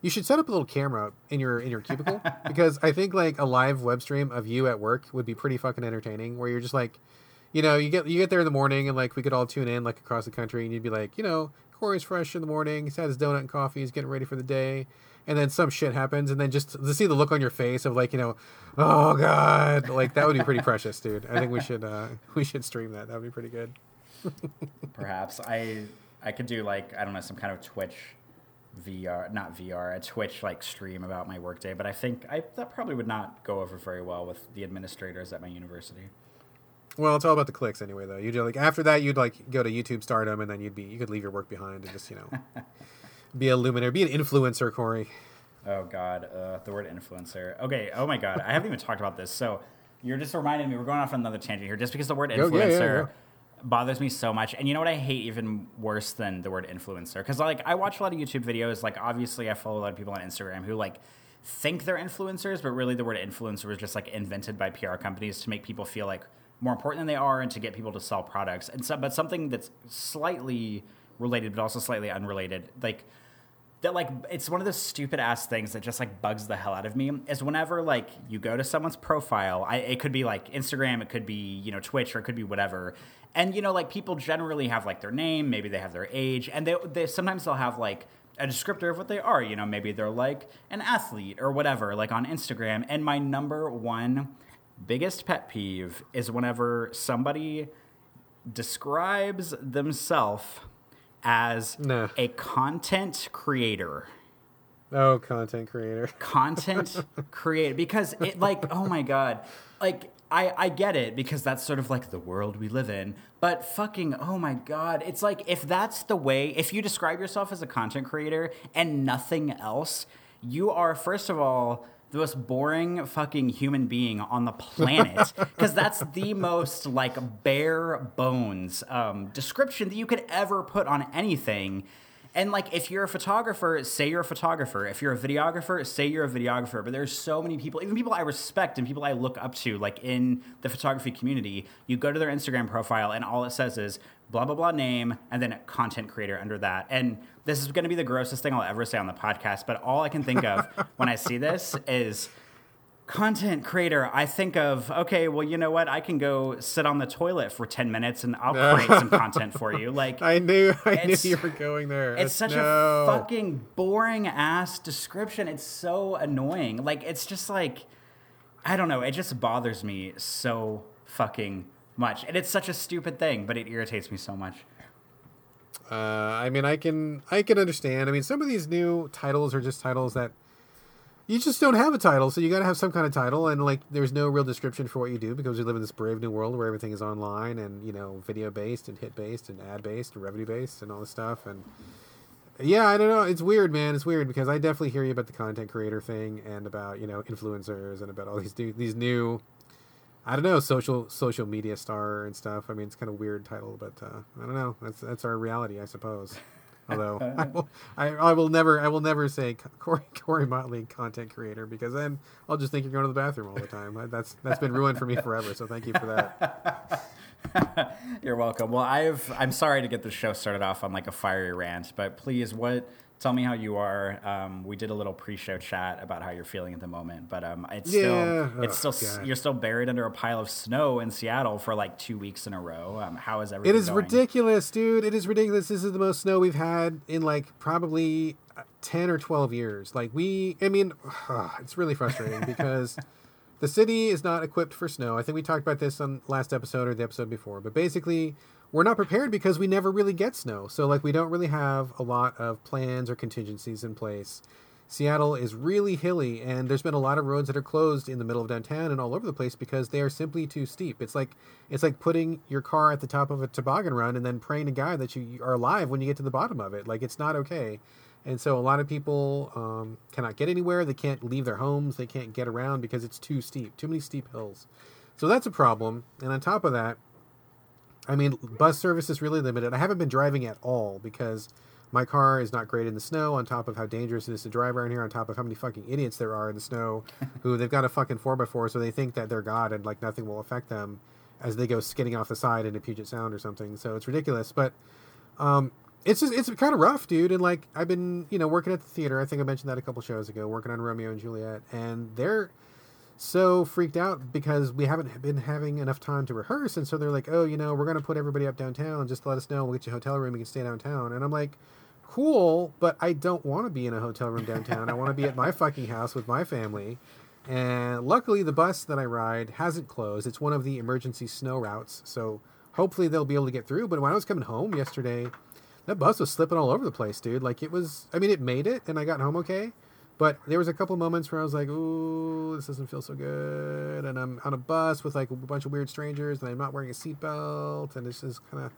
You should set up a little camera in your in your cubicle because I think like a live web stream of you at work would be pretty fucking entertaining. Where you're just like, you know, you get you get there in the morning and like we could all tune in like across the country and you'd be like, you know, Corey's fresh in the morning. He's had his donut and coffee. He's getting ready for the day and then some shit happens, and then just to see the look on your face of like you know, oh god, like that would be pretty precious, dude. I think we should uh, we should stream that. That would be pretty good. Perhaps I I could do like I don't know some kind of Twitch VR, not VR, a Twitch like stream about my workday, but I think I that probably would not go over very well with the administrators at my university. Well, it's all about the clicks anyway, though. You do like after that, you'd like go to YouTube Stardom, and then you'd be you could leave your work behind and just you know be a luminary, be an influencer, Corey. Oh God, uh, the word influencer. Okay. Oh my God, I haven't even talked about this. So you're just reminding me. We're going off on another tangent here, just because the word influencer. Yeah, yeah, bothers me so much. And you know what I hate even worse than the word influencer? Because like I watch a lot of YouTube videos. Like obviously I follow a lot of people on Instagram who like think they're influencers, but really the word influencer was just like invented by PR companies to make people feel like more important than they are and to get people to sell products. And so, but something that's slightly related, but also slightly unrelated, like that like it's one of those stupid ass things that just like bugs the hell out of me is whenever like you go to someone's profile I, it could be like instagram it could be you know twitch or it could be whatever and you know like people generally have like their name maybe they have their age and they, they sometimes they'll have like a descriptor of what they are you know maybe they're like an athlete or whatever like on instagram and my number one biggest pet peeve is whenever somebody describes themselves as no. a content creator. Oh, content creator. Content creator because it like oh my god. Like I I get it because that's sort of like the world we live in. But fucking oh my god, it's like if that's the way if you describe yourself as a content creator and nothing else, you are first of all the most boring fucking human being on the planet. Because that's the most like bare bones um, description that you could ever put on anything and like if you're a photographer say you're a photographer. If you're a videographer say you're a videographer. But there's so many people even people i respect and people i look up to like in the photography community. You go to their instagram profile and all it says is blah blah blah name and then content creator under that. And this is going to be the grossest thing i'll ever say on the podcast but all i can think of when i see this is content creator i think of okay well you know what? I can go sit on the toilet for 10 minutes and i'll create some content for you. Like i knew i knew you were going there. it's such no. a fucking boring ass description. It's so annoying. Like it's just like i don't know. It just bothers me so fucking much, and it's such a stupid thing, but it irritates me so much. Uh, I mean, I can I can understand. I mean, some of these new titles are just titles that you just don't have a title, so you got to have some kind of title, and like, there's no real description for what you do because we live in this brave new world where everything is online and you know, video based and hit based and ad based and revenue based and all this stuff. And yeah, I don't know. It's weird, man. It's weird because I definitely hear you about the content creator thing and about you know influencers and about all these new, these new I don't know, social social media star and stuff. I mean, it's kind of weird title, but uh, I don't know. That's that's our reality, I suppose. Although I will, I, I, will never, I will never say Corey, Corey Motley content creator because then I'll just think you're going to the bathroom all the time. That's that's been ruined for me forever. So thank you for that. you're welcome. Well, I've I'm sorry to get the show started off on like a fiery rant, but please, what tell me how you are. Um, we did a little pre-show chat about how you're feeling at the moment, but um, it's yeah. still it's oh, still God. you're still buried under a pile of snow in Seattle for like two weeks in a row. Um, how is everything? It is going? ridiculous, dude. It is ridiculous. This is the most snow we've had in like probably 10 or 12 years. Like we, I mean, it's really frustrating because the city is not equipped for snow. I think we talked about this on last episode or the episode before, but basically we're not prepared because we never really get snow. So like we don't really have a lot of plans or contingencies in place. Seattle is really hilly, and there's been a lot of roads that are closed in the middle of downtown and all over the place because they are simply too steep. It's like it's like putting your car at the top of a toboggan run and then praying to God that you are alive when you get to the bottom of it. Like it's not okay. And so a lot of people um, cannot get anywhere. They can't leave their homes. They can't get around because it's too steep, too many steep hills. So that's a problem. And on top of that, I mean, bus service is really limited. I haven't been driving at all because my car is not great in the snow. On top of how dangerous it is to drive around here, on top of how many fucking idiots there are in the snow, who they've got a fucking four x four, so they think that they're God and like nothing will affect them as they go skidding off the side into Puget Sound or something. So it's ridiculous. But um, it's just it's kind of rough, dude. And like I've been you know working at the theater. I think I mentioned that a couple shows ago, working on Romeo and Juliet, and they're so freaked out because we haven't been having enough time to rehearse, and so they're like, oh, you know, we're gonna put everybody up downtown. Just let us know. We'll get you a hotel room. You can stay downtown. And I'm like. Cool, but I don't want to be in a hotel room downtown. I want to be at my fucking house with my family. And luckily, the bus that I ride hasn't closed. It's one of the emergency snow routes, so hopefully they'll be able to get through. But when I was coming home yesterday, that bus was slipping all over the place, dude. Like it was. I mean, it made it, and I got home okay. But there was a couple moments where I was like, "Ooh, this doesn't feel so good," and I'm on a bus with like a bunch of weird strangers, and I'm not wearing a seatbelt, and it's just kind of,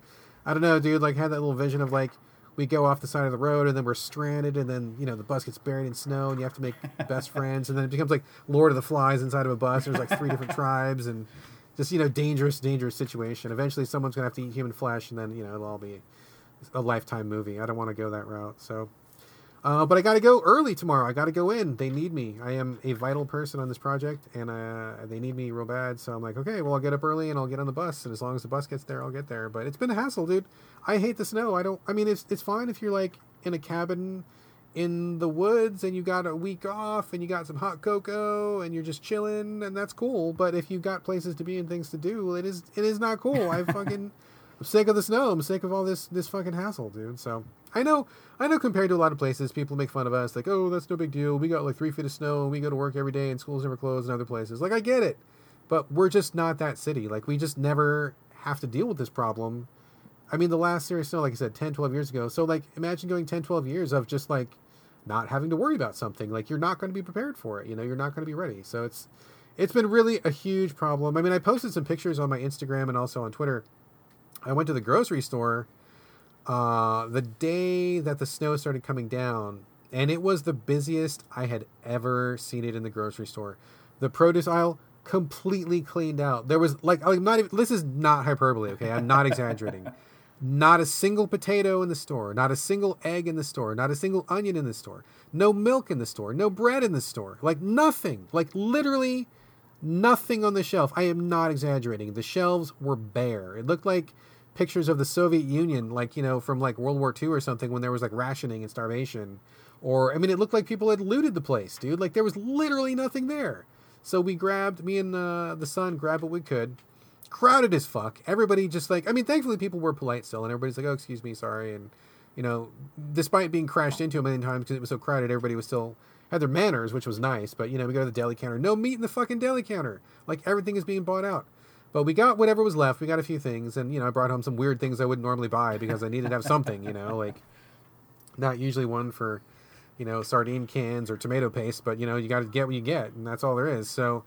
I don't know, dude. Like had that little vision of like we go off the side of the road, and then we're stranded, and then you know the bus gets buried in snow, and you have to make best friends, and then it becomes like Lord of the Flies inside of a bus. There's like three different tribes, and just you know dangerous, dangerous situation. Eventually, someone's gonna have to eat human flesh, and then you know it'll all be a lifetime movie. I don't want to go that route. So, uh, but I got to go early tomorrow. I got to go in. They need me. I am a vital person on this project, and uh, they need me real bad. So I'm like, okay, well, I'll get up early and I'll get on the bus. And as long as the bus gets there, I'll get there. But it's been a hassle, dude. I hate the snow. I don't. I mean, it's it's fine if you're like in a cabin in the woods and you got a week off and you got some hot cocoa and you're just chilling and that's cool. But if you've got places to be and things to do, it is it is not cool. I fucking I'm sick of the snow. I'm sick of all this this fucking hassle, dude. So I know I know compared to a lot of places, people make fun of us like, oh, that's no big deal. We got like three feet of snow and we go to work every day and schools never close in other places. Like I get it, but we're just not that city. Like we just never have to deal with this problem. I mean, the last serious snow, like I said, 10, 12 years ago. So like imagine going 10, 12 years of just like not having to worry about something. Like you're not going to be prepared for it. You know, you're not going to be ready. So it's it's been really a huge problem. I mean, I posted some pictures on my Instagram and also on Twitter I went to the grocery store uh, the day that the snow started coming down, and it was the busiest I had ever seen it in the grocery store. The produce aisle completely cleaned out. There was like, I'm not even, this is not hyperbole, okay? I'm not exaggerating. Not a single potato in the store, not a single egg in the store, not a single onion in the store, no milk in the store, no bread in the store, like nothing, like literally nothing on the shelf. I am not exaggerating. The shelves were bare. It looked like pictures of the Soviet Union, like you know from like World War II or something, when there was like rationing and starvation. Or I mean, it looked like people had looted the place, dude. Like there was literally nothing there. So we grabbed me and uh, the son grabbed what we could. Crowded as fuck. Everybody just like I mean, thankfully people were polite still, and everybody's like, "Oh, excuse me, sorry," and you know, despite being crashed into a million times because it was so crowded, everybody was still had their manners, which was nice. But you know, we go to the deli counter, no meat in the fucking deli counter. Like everything is being bought out. But we got whatever was left. We got a few things, and you know, I brought home some weird things I wouldn't normally buy because I needed to have something. You know, like not usually one for you know sardine cans or tomato paste, but you know, you got to get what you get, and that's all there is. So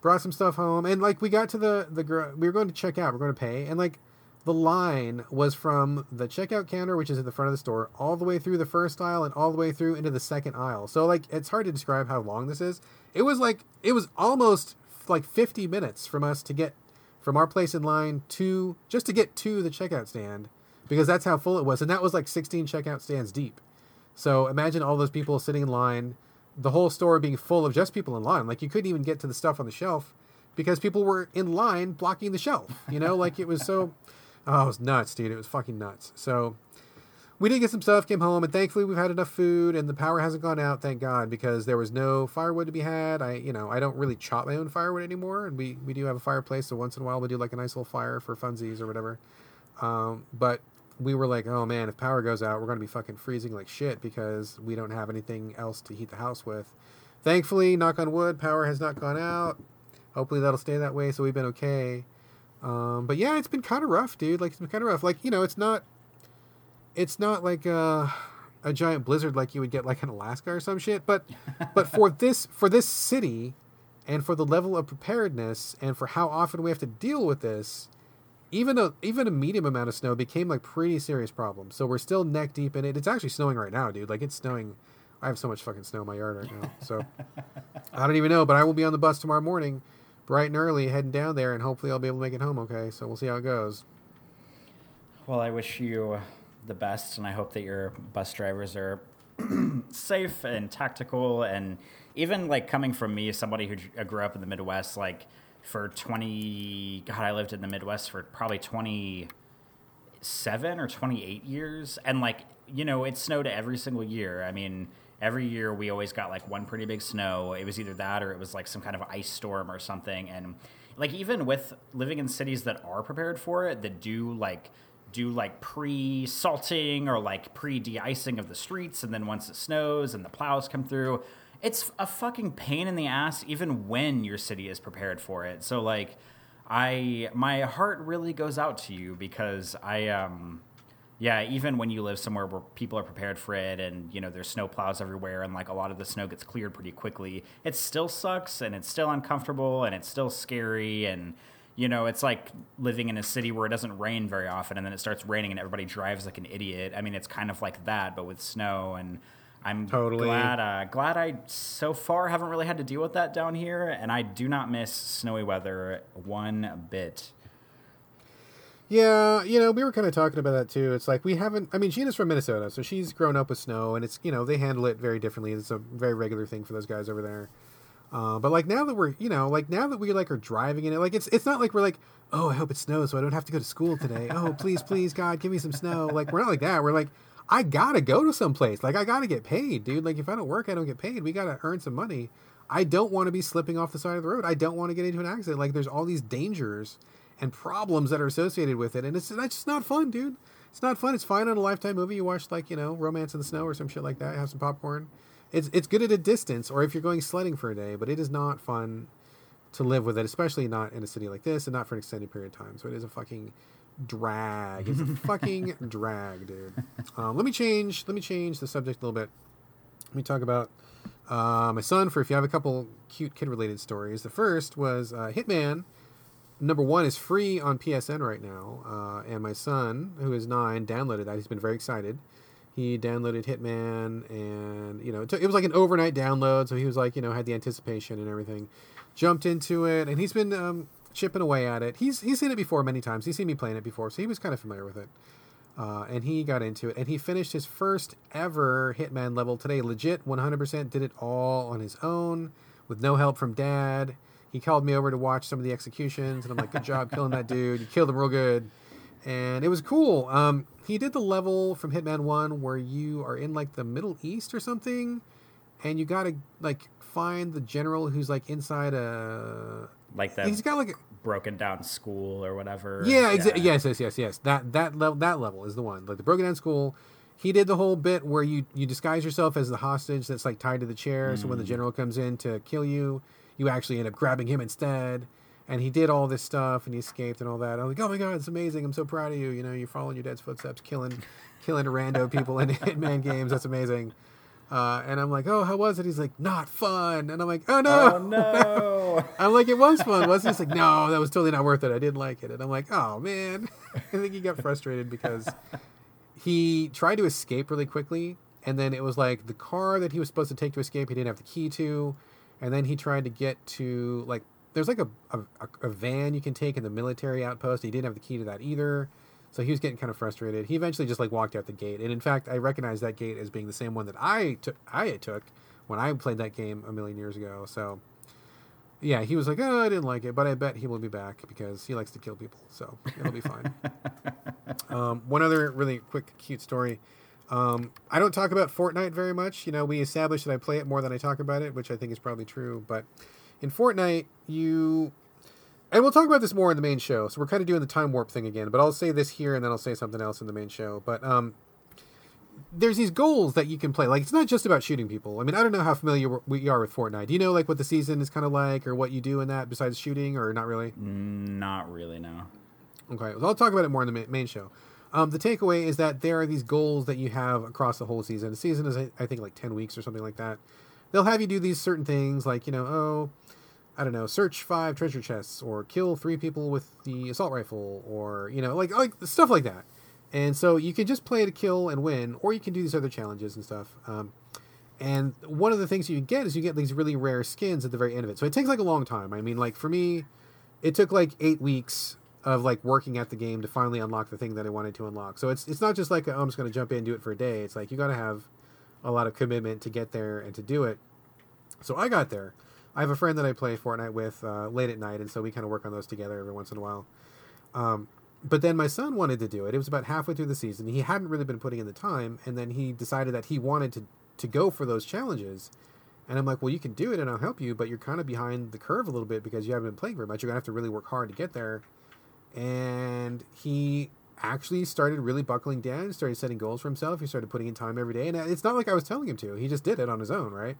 brought some stuff home, and like we got to the the we were going to check out, we're going to pay, and like the line was from the checkout counter, which is at the front of the store, all the way through the first aisle and all the way through into the second aisle. So like it's hard to describe how long this is. It was like it was almost like 50 minutes from us to get from our place in line to just to get to the checkout stand because that's how full it was and that was like 16 checkout stands deep. So imagine all those people sitting in line the whole store being full of just people in line like you couldn't even get to the stuff on the shelf because people were in line blocking the shelf you know like it was so oh it was nuts dude it was fucking nuts. So we did get some stuff, came home, and thankfully we've had enough food, and the power hasn't gone out, thank God, because there was no firewood to be had. I, you know, I don't really chop my own firewood anymore, and we we do have a fireplace, so once in a while we do like a nice little fire for funsies or whatever. Um, but we were like, oh man, if power goes out, we're gonna be fucking freezing like shit because we don't have anything else to heat the house with. Thankfully, knock on wood, power has not gone out. Hopefully that'll stay that way, so we've been okay. Um, but yeah, it's been kind of rough, dude. Like it's been kind of rough. Like you know, it's not, it's not like a, a giant blizzard like you would get like in Alaska or some shit. But but for this for this city, and for the level of preparedness, and for how often we have to deal with this, even a even a medium amount of snow became like pretty serious problem. So we're still neck deep in it. It's actually snowing right now, dude. Like it's snowing. I have so much fucking snow in my yard right now. So I don't even know, but I will be on the bus tomorrow morning bright and early heading down there, and hopefully I'll be able to make it home okay. So we'll see how it goes. Well, I wish you the best, and I hope that your bus drivers are safe and tactical. And even like coming from me, somebody who grew up in the Midwest, like for 20, God, I lived in the Midwest for probably 27 or 28 years. And like, you know, it snowed every single year. I mean, every year we always got like one pretty big snow. It was either that or it was like some kind of ice storm or something. And like even with living in cities that are prepared for it, that do like do like pre salting or like pre de icing of the streets, and then once it snows and the plows come through, it's a fucking pain in the ass even when your city is prepared for it. So like I my heart really goes out to you because I um yeah, even when you live somewhere where people are prepared for it and, you know, there's snow plows everywhere and like a lot of the snow gets cleared pretty quickly, it still sucks and it's still uncomfortable and it's still scary and you know, it's like living in a city where it doesn't rain very often and then it starts raining and everybody drives like an idiot. I mean, it's kind of like that but with snow and I'm totally glad uh, glad I so far haven't really had to deal with that down here and I do not miss snowy weather one bit. Yeah, you know, we were kind of talking about that too. It's like we haven't. I mean, Gina's from Minnesota, so she's grown up with snow, and it's you know they handle it very differently. It's a very regular thing for those guys over there. Uh, but like now that we're you know like now that we like are driving in it, like it's it's not like we're like oh I hope it snows so I don't have to go to school today. oh please please God give me some snow. Like we're not like that. We're like I gotta go to some place. Like I gotta get paid, dude. Like if I don't work, I don't get paid. We gotta earn some money. I don't want to be slipping off the side of the road. I don't want to get into an accident. Like there's all these dangers and problems that are associated with it, and it's that's just not fun, dude. It's not fun. It's fine on a lifetime movie. You watch like you know Romance in the Snow or some shit like that. Have some popcorn. It's it's good at a distance, or if you're going sledding for a day. But it is not fun to live with it, especially not in a city like this, and not for an extended period of time. So it is a fucking drag. It's a fucking drag, dude. Um, let me change. Let me change the subject a little bit. Let me talk about uh, my son. For if you have a couple cute kid related stories. The first was uh, Hitman number one is free on PSN right now, uh, and my son, who is nine, downloaded that. He's been very excited. He downloaded Hitman, and you know, it, took, it was like an overnight download, so he was like, you know, had the anticipation and everything. Jumped into it, and he's been um, chipping away at it. He's he's seen it before many times. He's seen me playing it before, so he was kind of familiar with it. Uh, and he got into it, and he finished his first ever Hitman level today. Legit, 100% did it all on his own with no help from dad he called me over to watch some of the executions, and I'm like, "Good job killing that dude. You killed him real good." And it was cool. Um, he did the level from Hitman One where you are in like the Middle East or something, and you gotta like find the general who's like inside a like that. He's got like a broken down school or whatever. Yeah, exa- yeah. yes, yes, yes, yes. That that level that level is the one. Like the broken down school. He did the whole bit where you you disguise yourself as the hostage that's like tied to the chair. Mm. So when the mm. general comes in to kill you, you actually end up grabbing him instead. And he did all this stuff and he escaped and all that. I'm like, oh my god, it's amazing! I'm so proud of you. You know, you're following your dad's footsteps, killing, killing rando people in Hitman games. That's amazing. Uh, and I'm like, oh, how was it? He's like, not fun. And I'm like, oh no, oh, no. I'm like, it was fun, wasn't it? He's like, no, that was totally not worth it. I didn't like it. And I'm like, oh man. I think he got frustrated because he tried to escape really quickly, and then it was like the car that he was supposed to take to escape, he didn't have the key to and then he tried to get to like there's like a, a, a van you can take in the military outpost. He didn't have the key to that either. So he was getting kind of frustrated. He eventually just like walked out the gate. And in fact, I recognize that gate as being the same one that I took I took when I played that game a million years ago. So yeah, he was like, "Oh, I didn't like it, but I bet he will be back because he likes to kill people, so it'll be fine." um, one other really quick, cute story. Um, I don't talk about Fortnite very much. You know, we established that I play it more than I talk about it, which I think is probably true. But in Fortnite, you and we'll talk about this more in the main show. So we're kind of doing the time warp thing again, but I'll say this here and then I'll say something else in the main show. But um, there's these goals that you can play. Like it's not just about shooting people. I mean, I don't know how familiar we are with Fortnite. Do you know like what the season is kind of like, or what you do in that besides shooting, or not really? Not really, no. Okay, well, I'll talk about it more in the main show. Um, the takeaway is that there are these goals that you have across the whole season. The season is, I think, like ten weeks or something like that. They'll have you do these certain things, like you know, oh, I don't know, search five treasure chests, or kill three people with the assault rifle, or you know, like like stuff like that. And so you can just play to kill and win, or you can do these other challenges and stuff. Um, and one of the things you get is you get these really rare skins at the very end of it. So it takes like a long time. I mean, like for me, it took like eight weeks of like working at the game to finally unlock the thing that I wanted to unlock. So it's it's not just like oh, I'm just going to jump in and do it for a day. It's like you got to have a lot of commitment to get there and to do it. So I got there. I have a friend that I play Fortnite with uh, late at night, and so we kind of work on those together every once in a while. Um, but then my son wanted to do it. It was about halfway through the season. He hadn't really been putting in the time, and then he decided that he wanted to to go for those challenges. And I'm like, well, you can do it, and I'll help you, but you're kind of behind the curve a little bit because you haven't been playing very much. You're gonna have to really work hard to get there. And he actually started really buckling down, started setting goals for himself. He started putting in time every day, and it's not like I was telling him to. He just did it on his own, right?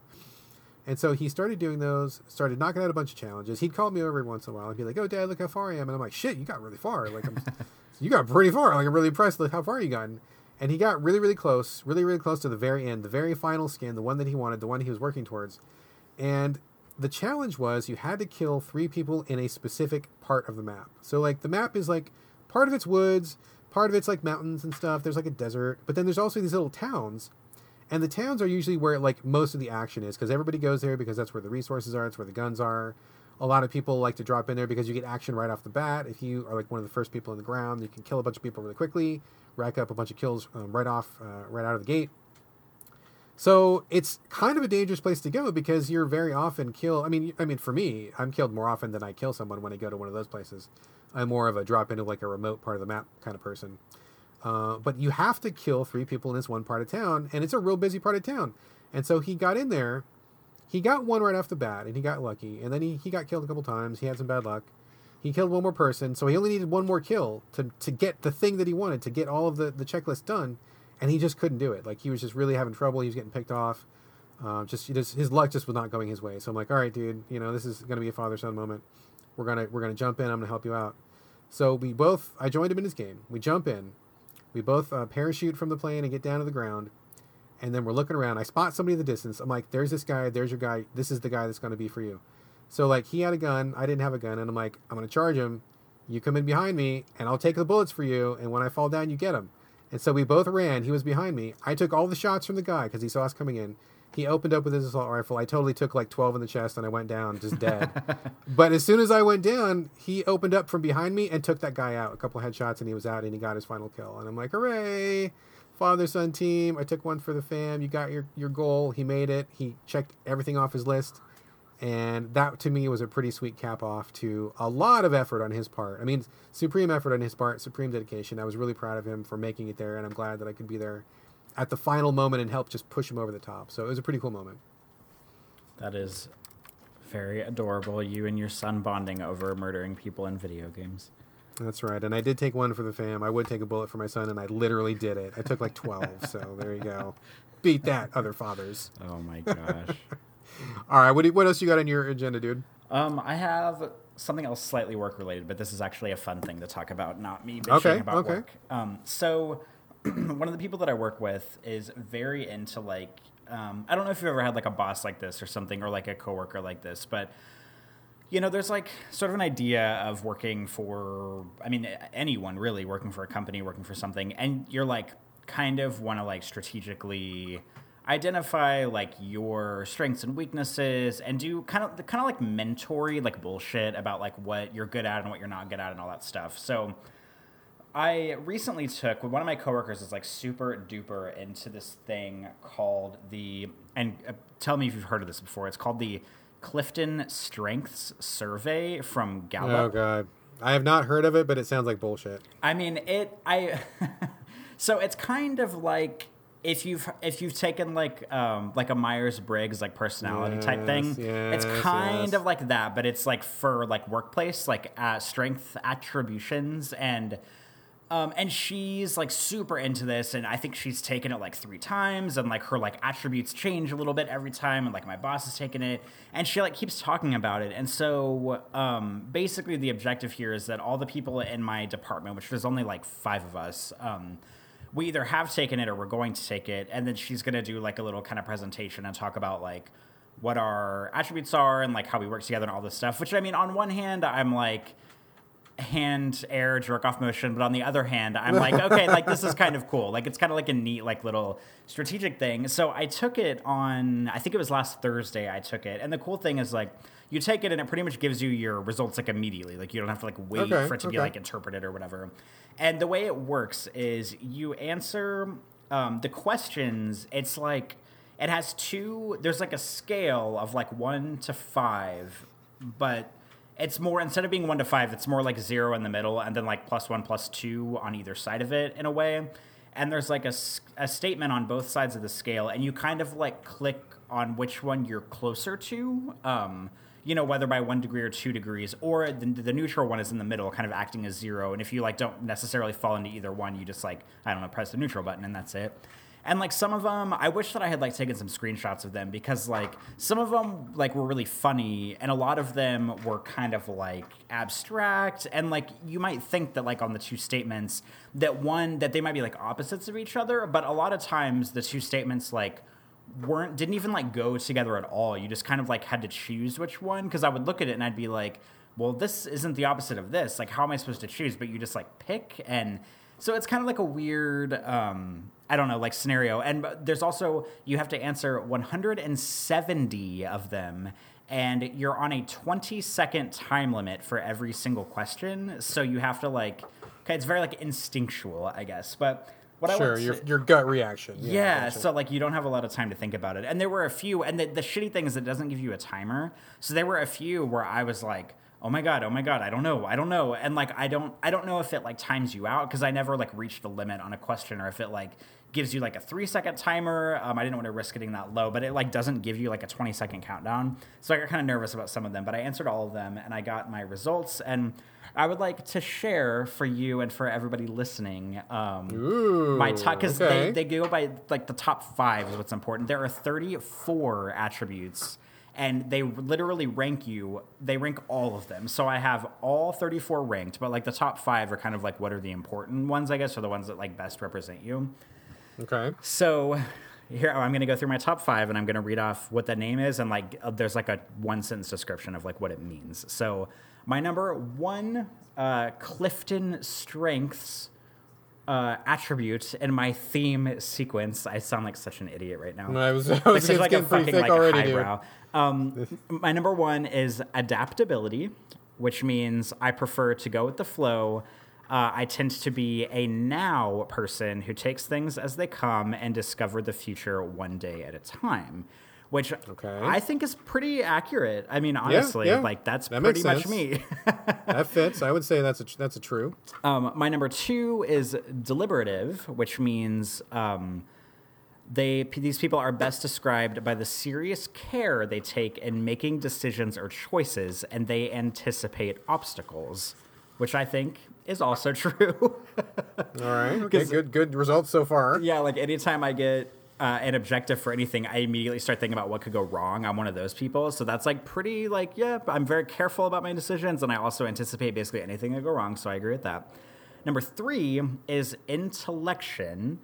And so he started doing those, started knocking out a bunch of challenges. He'd call me over every once in a while and be like, "Oh, Dad, look how far I am." And I'm like, "Shit, you got really far. Like, you got pretty far. Like, I'm really impressed with how far you gotten." And he got really, really close, really, really close to the very end, the very final skin, the one that he wanted, the one he was working towards. And the challenge was you had to kill three people in a specific part of the map. So, like, the map is like part of it's woods, part of it's like mountains and stuff. There's like a desert, but then there's also these little towns and the towns are usually where like most of the action is because everybody goes there because that's where the resources are, it's where the guns are. A lot of people like to drop in there because you get action right off the bat. If you are like one of the first people in the ground, you can kill a bunch of people really quickly, rack up a bunch of kills um, right off, uh, right out of the gate. So it's kind of a dangerous place to go because you're very often killed. I mean, I mean, for me, I'm killed more often than I kill someone when I go to one of those places. I'm more of a drop into like a remote part of the map kind of person. Uh, but you have to kill three people in this one part of town, and it's a real busy part of town. And so he got in there. He got one right off the bat, and he got lucky. And then he, he got killed a couple times. He had some bad luck. He killed one more person, so he only needed one more kill to, to get the thing that he wanted, to get all of the, the checklist done. And he just couldn't do it. Like, he was just really having trouble. He was getting picked off. Uh, just, just his luck just was not going his way. So I'm like, all right, dude, you know, this is going to be a father son moment. We're gonna we're gonna jump in. I'm gonna help you out. So we both I joined him in his game. We jump in. We both uh, parachute from the plane and get down to the ground. And then we're looking around. I spot somebody in the distance. I'm like, there's this guy. There's your guy. This is the guy that's going to be for you. So, like, he had a gun. I didn't have a gun. And I'm like, I'm going to charge him. You come in behind me, and I'll take the bullets for you. And when I fall down, you get him. And so we both ran. He was behind me. I took all the shots from the guy because he saw us coming in. He opened up with his assault rifle. I totally took like 12 in the chest and I went down just dead. but as soon as I went down, he opened up from behind me and took that guy out. A couple headshots and he was out and he got his final kill. And I'm like, hooray! Father son team. I took one for the fam. You got your, your goal. He made it. He checked everything off his list. And that to me was a pretty sweet cap off to a lot of effort on his part. I mean, supreme effort on his part, supreme dedication. I was really proud of him for making it there, and I'm glad that I could be there at the final moment and help just push him over the top. So it was a pretty cool moment. That is very adorable. You and your son bonding over murdering people in video games. That's right. And I did take one for the fam. I would take a bullet for my son, and I literally did it. I took like 12. so there you go. Beat that, other fathers. Oh my gosh. All right. What, do, what else you got on your agenda, dude? Um, I have something else slightly work related, but this is actually a fun thing to talk about, not me bitching Okay, about okay. work. Um, so one of the people that I work with is very into like um, I don't know if you've ever had like a boss like this or something or like a coworker like this, but you know, there's like sort of an idea of working for I mean anyone really working for a company, working for something, and you're like kind of want to like strategically identify like your strengths and weaknesses and do kind of kind of like mentory like bullshit about like what you're good at and what you're not good at and all that stuff. So I recently took one of my coworkers is like super duper into this thing called the and uh, tell me if you've heard of this before. It's called the Clifton Strengths Survey from Gallup. Oh, God. I have not heard of it, but it sounds like bullshit. I mean, it. I. so it's kind of like if you've if you've taken like um like a Myers Briggs like personality type thing, Yes, it's kind yes. of like that, but it's like for like workplace like uh, strength attributions and. Um, and she's like super into this, and I think she's taken it like three times, and like her like attributes change a little bit every time, and like my boss has taken it, and she like keeps talking about it. And so um, basically, the objective here is that all the people in my department, which there's only like five of us, um, we either have taken it or we're going to take it, and then she's gonna do like a little kind of presentation and talk about like what our attributes are and like how we work together and all this stuff. Which I mean, on one hand, I'm like hand air jerk off motion but on the other hand i'm like okay like this is kind of cool. Like it's kind of like a neat like little strategic thing. So i took it on i think it was last thursday i took it. And the cool thing is like you take it and it pretty much gives you your results like immediately. Like you don't have to like wait Okay, for it to be like interpreted or whatever. And the way it works is you answer um, the questions. It's like it has two there's like a scale of like one to five but it's more instead of being one to five, it's more like zero in the middle, and then like plus one, plus two on either side of it in a way. And there's like a, a statement on both sides of the scale, and you kind of like click on which one you're closer to. Um, you know, whether by one degree or two degrees, or the, the neutral one is in the middle, kind of acting as zero. And if you like don't necessarily fall into either one, you just like I don't know, press the neutral button, and that's it. And like some of them, I wish that I had like taken some screenshots of them because like some of them like were really funny, and a lot of them were kind of like abstract. And like you might think that like on the two statements that one that they might be like opposites of each other, but a lot of times the two statements like weren't didn't even like go together at all. You just kind of like had to choose which one because I would look at it and I'd be like, well, this isn't the opposite of this. Like, how am I supposed to choose? But you just like pick and so it's kind of like a weird um I don't know, like scenario. And there's also you have to answer 170 of them and you're on a 20 second time limit for every single question. So you have to like okay, it's very like instinctual, I guess. But what I Sure, would your say- your gut reaction. yeah, gotcha. so like you don't have a lot of time to think about it. And there were a few, and the, the shitty thing is it doesn't give you a timer. So there were a few where I was like, oh my god, oh my god, I don't know, I don't know, and like I don't, I don't know if it like times you out because I never like reached the limit on a question, or if it like gives you like a three second timer. Um, I didn't want to risk getting that low, but it like doesn't give you like a twenty second countdown. So I got kind of nervous about some of them, but I answered all of them, and I got my results and. I would like to share for you and for everybody listening um, Ooh, my top because okay. they, they go by like the top five is what's important. There are 34 attributes and they literally rank you. They rank all of them. So I have all 34 ranked, but like the top five are kind of like what are the important ones, I guess, or the ones that like best represent you. Okay. So here I'm going to go through my top five and I'm going to read off what the name is and like uh, there's like a one sentence description of like what it means. So my number one, uh, Clifton Strengths uh, attribute in my theme sequence. I sound like such an idiot right now. I was, I Like was such it's like a fucking like already, highbrow. Um, my number one is adaptability, which means I prefer to go with the flow. Uh, I tend to be a now person who takes things as they come and discover the future one day at a time, which Okay. I think is pretty accurate. I mean, honestly, yeah. like that's That pretty much me. That fits. I would say that's a that's a true. Um, my number two is deliberative, which means um, they these people are best described by the serious care they take in making decisions or choices, and they anticipate obstacles, which I think is also true. All right. Okay. Good. Good results so far. yeah, like anytime I get uh, an objective for anything, I immediately start thinking about what could go wrong. I'm one of those people, so that's like pretty like yeah. I'm very careful about my decisions, and I also anticipate basically anything that go wrong. So I agree with that. Number three is intellection,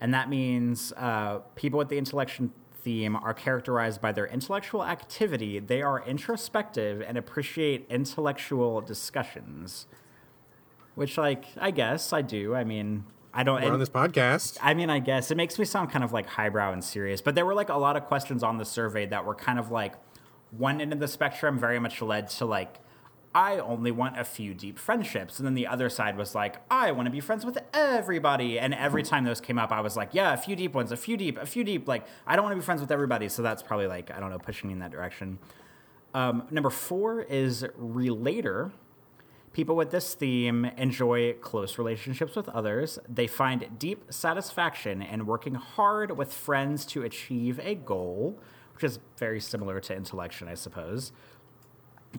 and that means uh, people with the intellection theme are characterized by their intellectual activity. They are introspective and appreciate intellectual discussions. Which, like, I guess I do. I mean, I don't. We're on this podcast. I mean, I guess it makes me sound kind of like highbrow and serious, but there were like a lot of questions on the survey that were kind of like one end of the spectrum very much led to like, I only want a few deep friendships. And then the other side was like, I want to be friends with everybody. And every time those came up, I was like, yeah, a few deep ones, a few deep, a few deep. Like, I don't want to be friends with everybody. So that's probably like, I don't know, pushing me in that direction. Um, number four is relator. People with this theme enjoy close relationships with others. They find deep satisfaction in working hard with friends to achieve a goal, which is very similar to intellection, I suppose.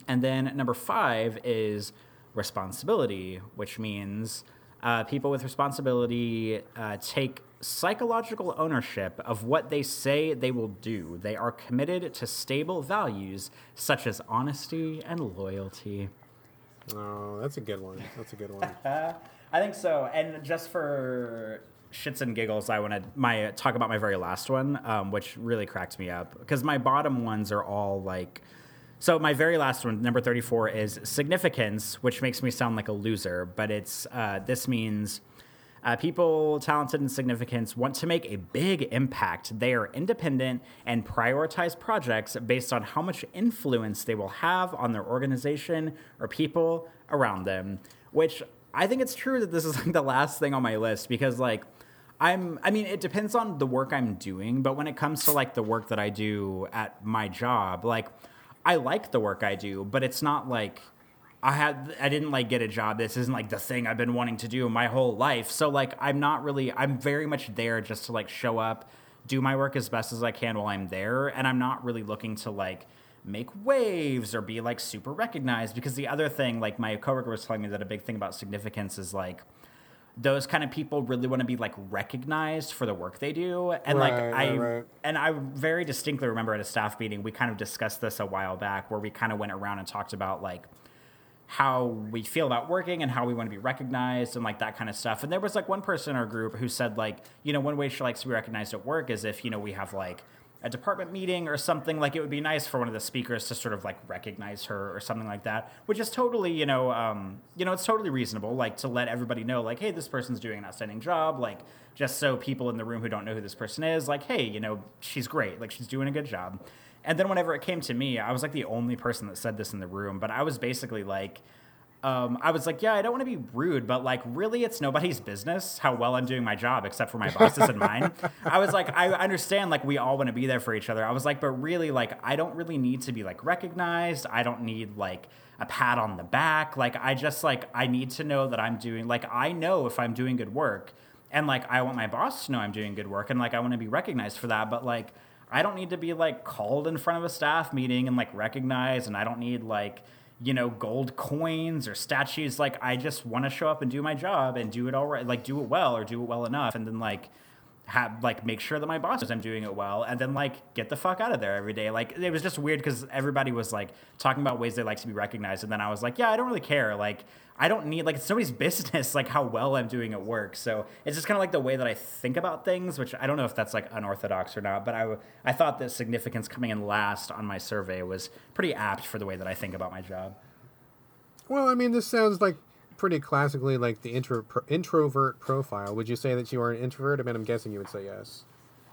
And then number five is responsibility, which means uh, people with responsibility uh, take psychological ownership of what they say they will do. They are committed to stable values such as honesty and loyalty. Oh, that's a good one. That's a good one. I think so. And just for shits and giggles, I want to my talk about my very last one, um, which really cracked me up because my bottom ones are all like. So my very last one, number thirty-four, is significance, which makes me sound like a loser, but it's uh, this means. Uh, people talented in significance want to make a big impact. They are independent and prioritize projects based on how much influence they will have on their organization or people around them. Which I think it's true that this is like the last thing on my list because like I'm I mean it depends on the work I'm doing, but when it comes to like the work that I do at my job, like I like the work I do, but it's not like I had I didn't like get a job. This isn't like the thing I've been wanting to do my whole life. So like I'm not really I'm very much there just to like show up, do my work as best as I can while I'm there, and I'm not really looking to like make waves or be like super recognized because the other thing like my coworker was telling me that a big thing about significance is like those kind of people really want to be like recognized for the work they do and Right, like i right, and i very distinctly remember at a staff meeting we kind of discussed this a while back where we kind of went around and talked about like how we feel about working and how we want to be recognized and like that kind of stuff. And there was like one person in our group who said like, you know, one way she likes to be recognized at work is if, you know, we have like a department meeting or something like it would be nice for one of the speakers to sort of like recognize her or something like that which is totally you know um, you know it's totally reasonable like to let everybody know like hey this person's doing an outstanding job like just so people in the room who don't know who this person is like hey you know she's great like she's doing a good job and then whenever it came to me i was like the only person that said this in the room but i was basically like um, I was like, yeah, I don't want to be rude, but like, really, it's nobody's business how well I'm doing my job except for my bosses and mine. I was like, I understand, like, we all want to be there for each other. I was like, but really, like, I don't really need to be like recognized. I don't need like a pat on the back. Like, I just like, I need to know that I'm doing, like, I know if I'm doing good work, and like, I want my boss to know I'm doing good work, and like, I want to be recognized for that, but like, I don't need to be like called in front of a staff meeting and like recognized, and I don't need like, you know, gold coins or statues. Like, I just want to show up and do my job and do it all right, like do it well or do it well enough, and then like have like make sure that my boss knows I'm doing it well, and then like get the fuck out of there every day. Like, it was just weird because everybody was like talking about ways they like to be recognized, and then I was like, yeah, I don't really care. Like, I don't need like it's nobody's business like how well I'm doing at work. So it's just kind of like the way that I think about things, which I don't know if that's like unorthodox or not. But I I thought that significance coming in last on my survey was pretty apt for the way that I think about my job. Well, I mean, this sounds like pretty classically like the intro, pro, introvert profile. Would you say that you are an introvert? I mean, I'm guessing you would say yes.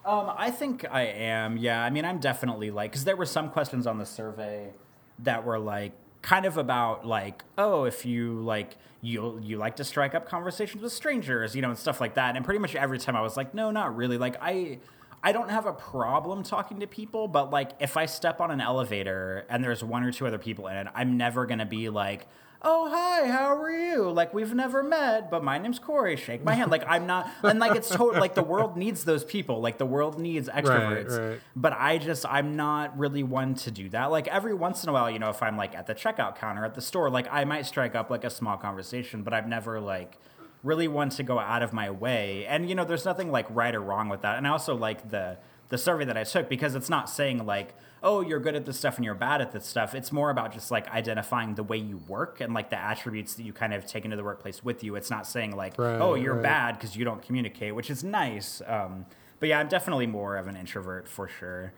Um, I think I am. Yeah, I mean, I'm definitely like because there were some questions on the survey that were like kind of about like oh if you like you you like to strike up conversations with strangers you know and stuff like that and pretty much every time i was like no not really like i i don't have a problem talking to people but like if i step on an elevator and there's one or two other people in it i'm never gonna be like oh hi how are you like we've never met but my name's corey shake my hand like i'm not and like it's total like the world needs those people like the world needs extroverts right. right. but I just I'm not really one to do that. Like every once in a while, you know, if I'm like at the checkout counter at the store, like I might strike up like a small conversation, but I've never like really one to go out of my way. And you know, there's nothing like right or wrong with that. And I also like the the survey that I took because it's not saying like, oh, you're good at this stuff and you're bad at this stuff. It's more about just like identifying the way you work and like the attributes that you kind of take into the workplace with you. It's not saying like, Right, oh, you're right. bad because you don't communicate, which is nice. Um, but yeah, I'm definitely more of an introvert for sure.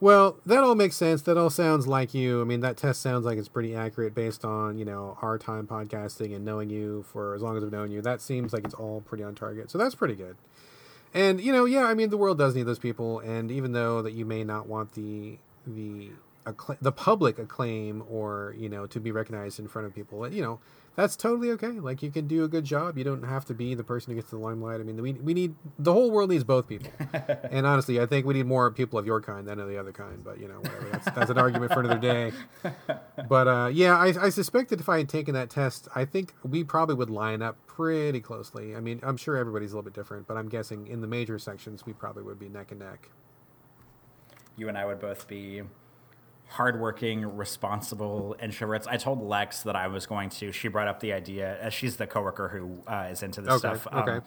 Well, that all makes sense. That all sounds like you. I mean, that test sounds like it's pretty accurate based on, you know, our time podcasting and knowing you for as long as I've known you. That seems like it's all pretty on target. So that's pretty good. And, you know, yeah, I mean, the world does need those people. And even though that you may not want the, the, accla- the public acclaim or, you know, to be recognized in front of people, you know, that's totally okay. Like, you can do a good job. You don't have to be the person who gets the limelight. I mean, we, we need, the whole world needs both people. and honestly, I think we need more people of your kind than of the other kind. But you know, whatever. That's that's an argument for another day. but uh, yeah, I, I suspect that if I had taken that test, I think we probably would line up pretty closely. I mean, I'm sure everybody's a little bit different, but I'm guessing in the major sections we probably would be neck and neck. You and I would both be hardworking, responsible introverts. I told Lex that I was going to. She brought up the idea. As she's the coworker who uh, is into this Okay, stuff. okay. Um,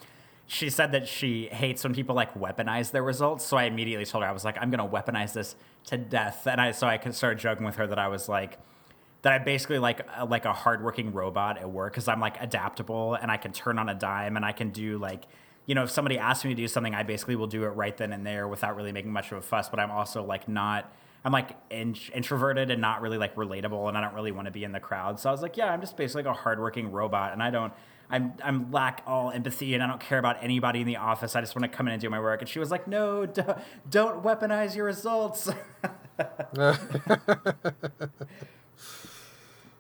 she said that she hates when people like weaponize their results. So I immediately told her I was like, I'm going to weaponize this to death. And I so I could start joking with her that I was like. That I basically like a, like a hardworking robot at work because I'm like adaptable and I can turn on a dime and I can do like you know if somebody asks me to do something I basically will do it right then and there without really making much of a fuss. But I'm also like not I'm like in- introverted and not really like relatable, and I don't really want to be in the crowd. So I was like, yeah, I'm just basically like a hardworking robot, and I don't. I'm I'm lack all empathy, and I don't care about anybody in the office. I just want to come in and do my work. And she was like, no, don't, don't weaponize your results.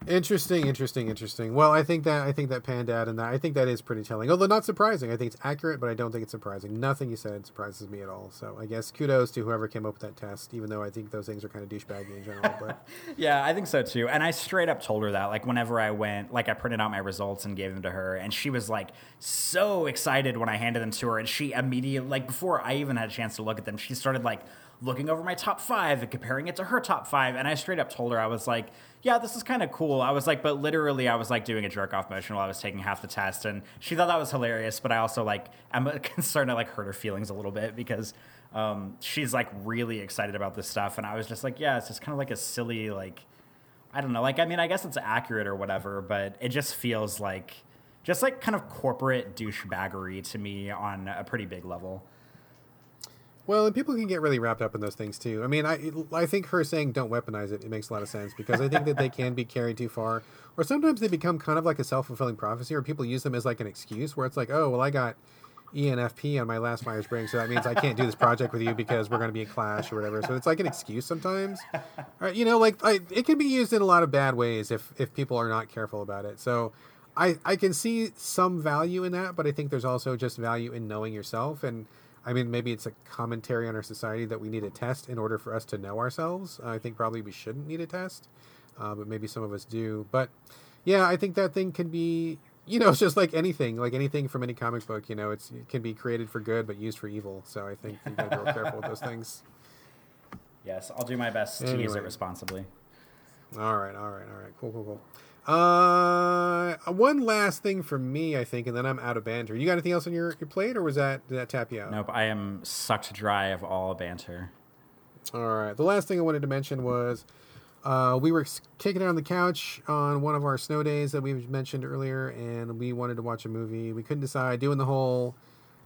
Interesting, interesting, interesting. Well, I think that I think that panned out, and that I think that is pretty telling. Although not surprising. I think it's accurate, but I don't think it's surprising. Nothing you said surprises me at all. So I guess kudos to whoever came up with that test, even though I think those things are kind of douchebaggy in general. But Yeah, I think so too. And I straight up told her that. Like, whenever I went, like, I printed out my results and gave them to her, and she was like so excited when I handed them to her. And she immediately, like, before I even had a chance to look at them, she started like looking over my top five and comparing it to her top five. And I straight up told her, I was like, yeah, this is kind of cool. I was like, but literally, I was like doing a jerk off motion while I was taking half the test. And she thought that was hilarious. But I also, like, I'm concerned I like hurt her feelings a little bit because um, she's like really excited about this stuff. And I was just like, yeah, it's just kind of like a silly, like, I don't know. Like, I mean, I guess it's accurate or whatever, but it just feels like just like kind of corporate douchebaggery to me on a pretty big level. Well, and people can get really wrapped up in those things too. I mean, I I think her saying don't weaponize it it makes a lot of sense because I think that they can be carried too far, or sometimes they become kind of like a self fulfilling prophecy, or people use them as like an excuse where it's like, oh, well, I got. ENFP on my last Myers Briggs, so that means I can't do this project with you because we're going to be in clash or whatever. So it's like an excuse sometimes. You know, like I, it can be used in a lot of bad ways if if people are not careful about it. So I I can see some value in that, but I think there's also just value in knowing yourself. And I mean, maybe it's a commentary on our society that we need a test in order for us to know ourselves. I think probably we shouldn't need a test, uh, but maybe some of us do. But yeah, I think that thing can be. You know, it's just like anything, like anything from any comic book. You know, it's it can be created for good but used for evil. So I think you got to be real careful with those things. Yes, I'll do my best to use it responsibly. All right, all right, all right. Cool, cool, cool. Uh, one last thing for me, I think, and then I'm out of banter. You got anything else on your, your plate, or was that did that tap you out? Nope, I am sucked dry of all banter. All right. The last thing I wanted to mention was uh, we were kicking it on the couch on one of our snow days that we mentioned earlier, and we wanted to watch a movie. We couldn't decide. Doing the whole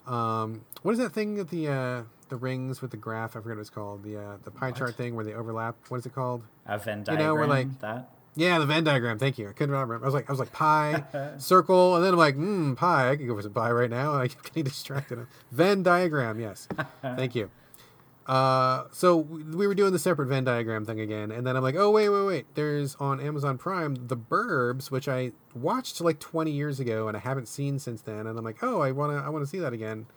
um, what is that thing that the uh, the rings with the graph? I forget what it's called. The uh, the pie chart thing where they overlap. What is it called? A Venn diagram. You know, we're like- that. Yeah, the Venn diagram. Thank you. I couldn't remember. I was like, I was like pie, circle, and then I'm like, hmm, pie. I could go for some pie right now. I keep getting distracted. Venn diagram. Yes. Thank you. Uh, so we we were doing the separate Venn diagram thing again, and then I'm like, oh wait, wait, wait. There's on Amazon Prime The Burbs, which I watched like 20 years ago and I haven't seen since then, and I'm like, oh, I wanna, I wanna see that again.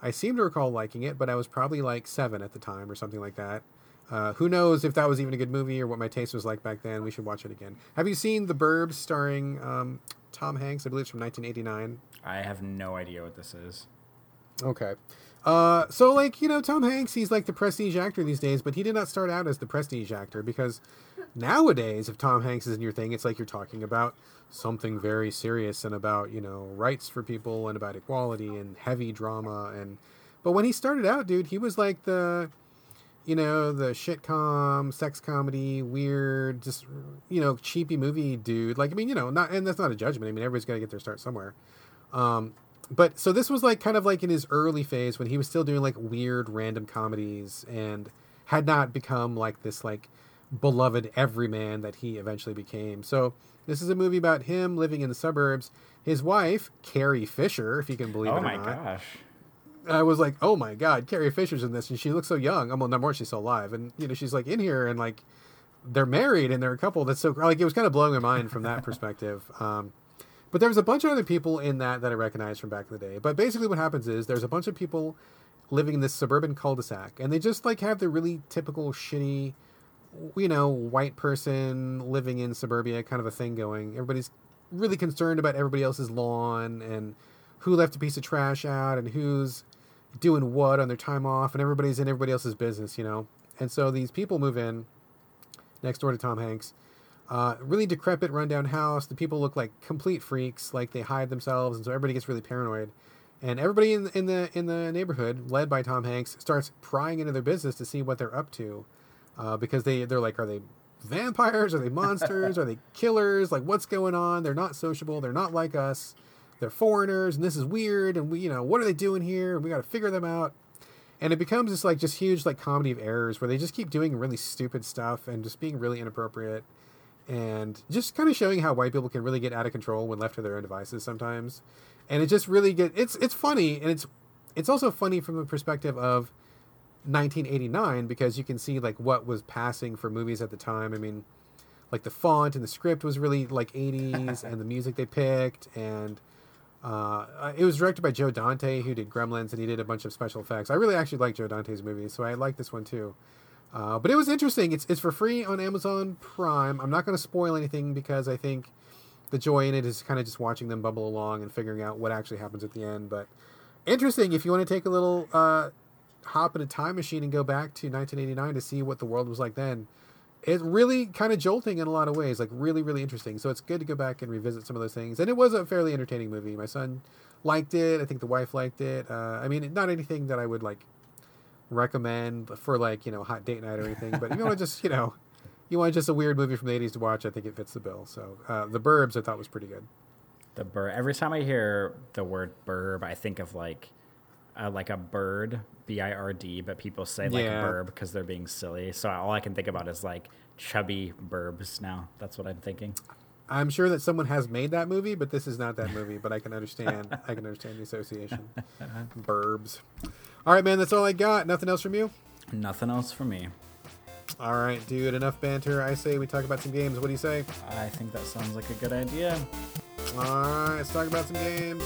I seem to recall liking it, but I was probably like seven at the time or something like that. Uh, who knows if that was even a good movie or what my taste was like back then? We should watch it again. Have you seen The Burbs starring um, Tom Hanks? I believe it's from 1989. I have no idea what this is. Okay. Uh, so like you know Tom Hanks, he's like the prestige actor these days, but he did not start out as the prestige actor because nowadays, if Tom Hanks is in your thing, it's like you're talking about something very serious and about you know rights for people and about equality and heavy drama and. But when he started out, dude, he was like the, you know, the shitcom, sex comedy, weird, just you know, cheapy movie dude. Like I mean, you know, not and that's not a judgment. I mean, everybody's got to get their start somewhere. Um, but so this was like kind of like in his early phase when he was still doing like weird random comedies and had not become like this like beloved everyman that he eventually became. So this is a movie about him living in the suburbs. His wife, Carrie Fisher, if you can believe Oh it or my gosh. I was like, oh my god, Carrie Fisher's in this, and she looks so young. I'm well, number one, she's still alive, and you know she's like in here, and like they're married, and they're a couple. That's so like it was kind of blowing my mind from that perspective. Um, but there was a bunch of other people in that that I recognized from back in the day. But basically, what happens is there's a bunch of people living in this suburban cul-de-sac, and they just like have the really typical shitty you know, white person living in suburbia kind of a thing going. Everybody's really concerned about everybody else's lawn and who left a piece of trash out and who's doing what on their time off, and everybody's in everybody else's business, you know. And so these people move in next door to Tom Hanks. Uh, really decrepit, rundown house. The people look like complete freaks, like they hide themselves, and so everybody gets really paranoid. And everybody in, in the in the neighborhood, led by Tom Hanks, starts prying into their business to see what they're up to, uh, because they they're like, are they vampires? Are they monsters? are they killers? Like, what's going on? They're not sociable. They're not like us. They're foreigners, and this is weird. And we, you know, what are they doing here? And we got to figure them out. And it becomes this like just huge like comedy of errors where they just keep doing really stupid stuff and just being really inappropriate, and just kind of showing how white people can really get out of control when left to their own devices sometimes. And it just really get it's it's funny and it's it's also funny from the perspective of 1989 because you can see like what was passing for movies at the time. I mean, like the font and the script was really like 80s, and the music they picked, and uh, it was directed by Joe Dante, who did Gremlins, and he did a bunch of special effects. I really actually like Joe Dante's movies, so I like this one too. Uh, but it was interesting. It's it's for free on Amazon Prime. I'm not going to spoil anything because I think the joy in it is kind of just watching them bubble along and figuring out what actually happens at the end. But interesting if you want to take a little uh, hop in a time machine and go back to 1989 to see what the world was like then. It's really kind of jolting in a lot of ways, like really, really interesting. So it's good to go back and revisit some of those things. And it was a fairly entertaining movie. My son liked it. I think the wife liked it. Uh, I mean, not anything that I would like recommend for like you know hot date night or anything. But you want to just you know you want just a weird movie from the 80s to watch, I think it fits the bill. So uh, the Burbs I thought was pretty good. The burb. Every time I hear the word burb, I think of like uh, like a bird, B I R D, but people say like Yeah. burb because they're being silly. So all I can think about is like chubby burbs now. That's what I'm thinking. I'm sure that someone has made that movie, but this is not that movie. But I can understand. I can understand the association. Burbs. All right, man. That's all I got. Nothing else from you. Nothing else from me. All right, dude. Enough banter. I say we talk about some games. What do you say? I think that sounds like a good idea. All right, let's talk about some games.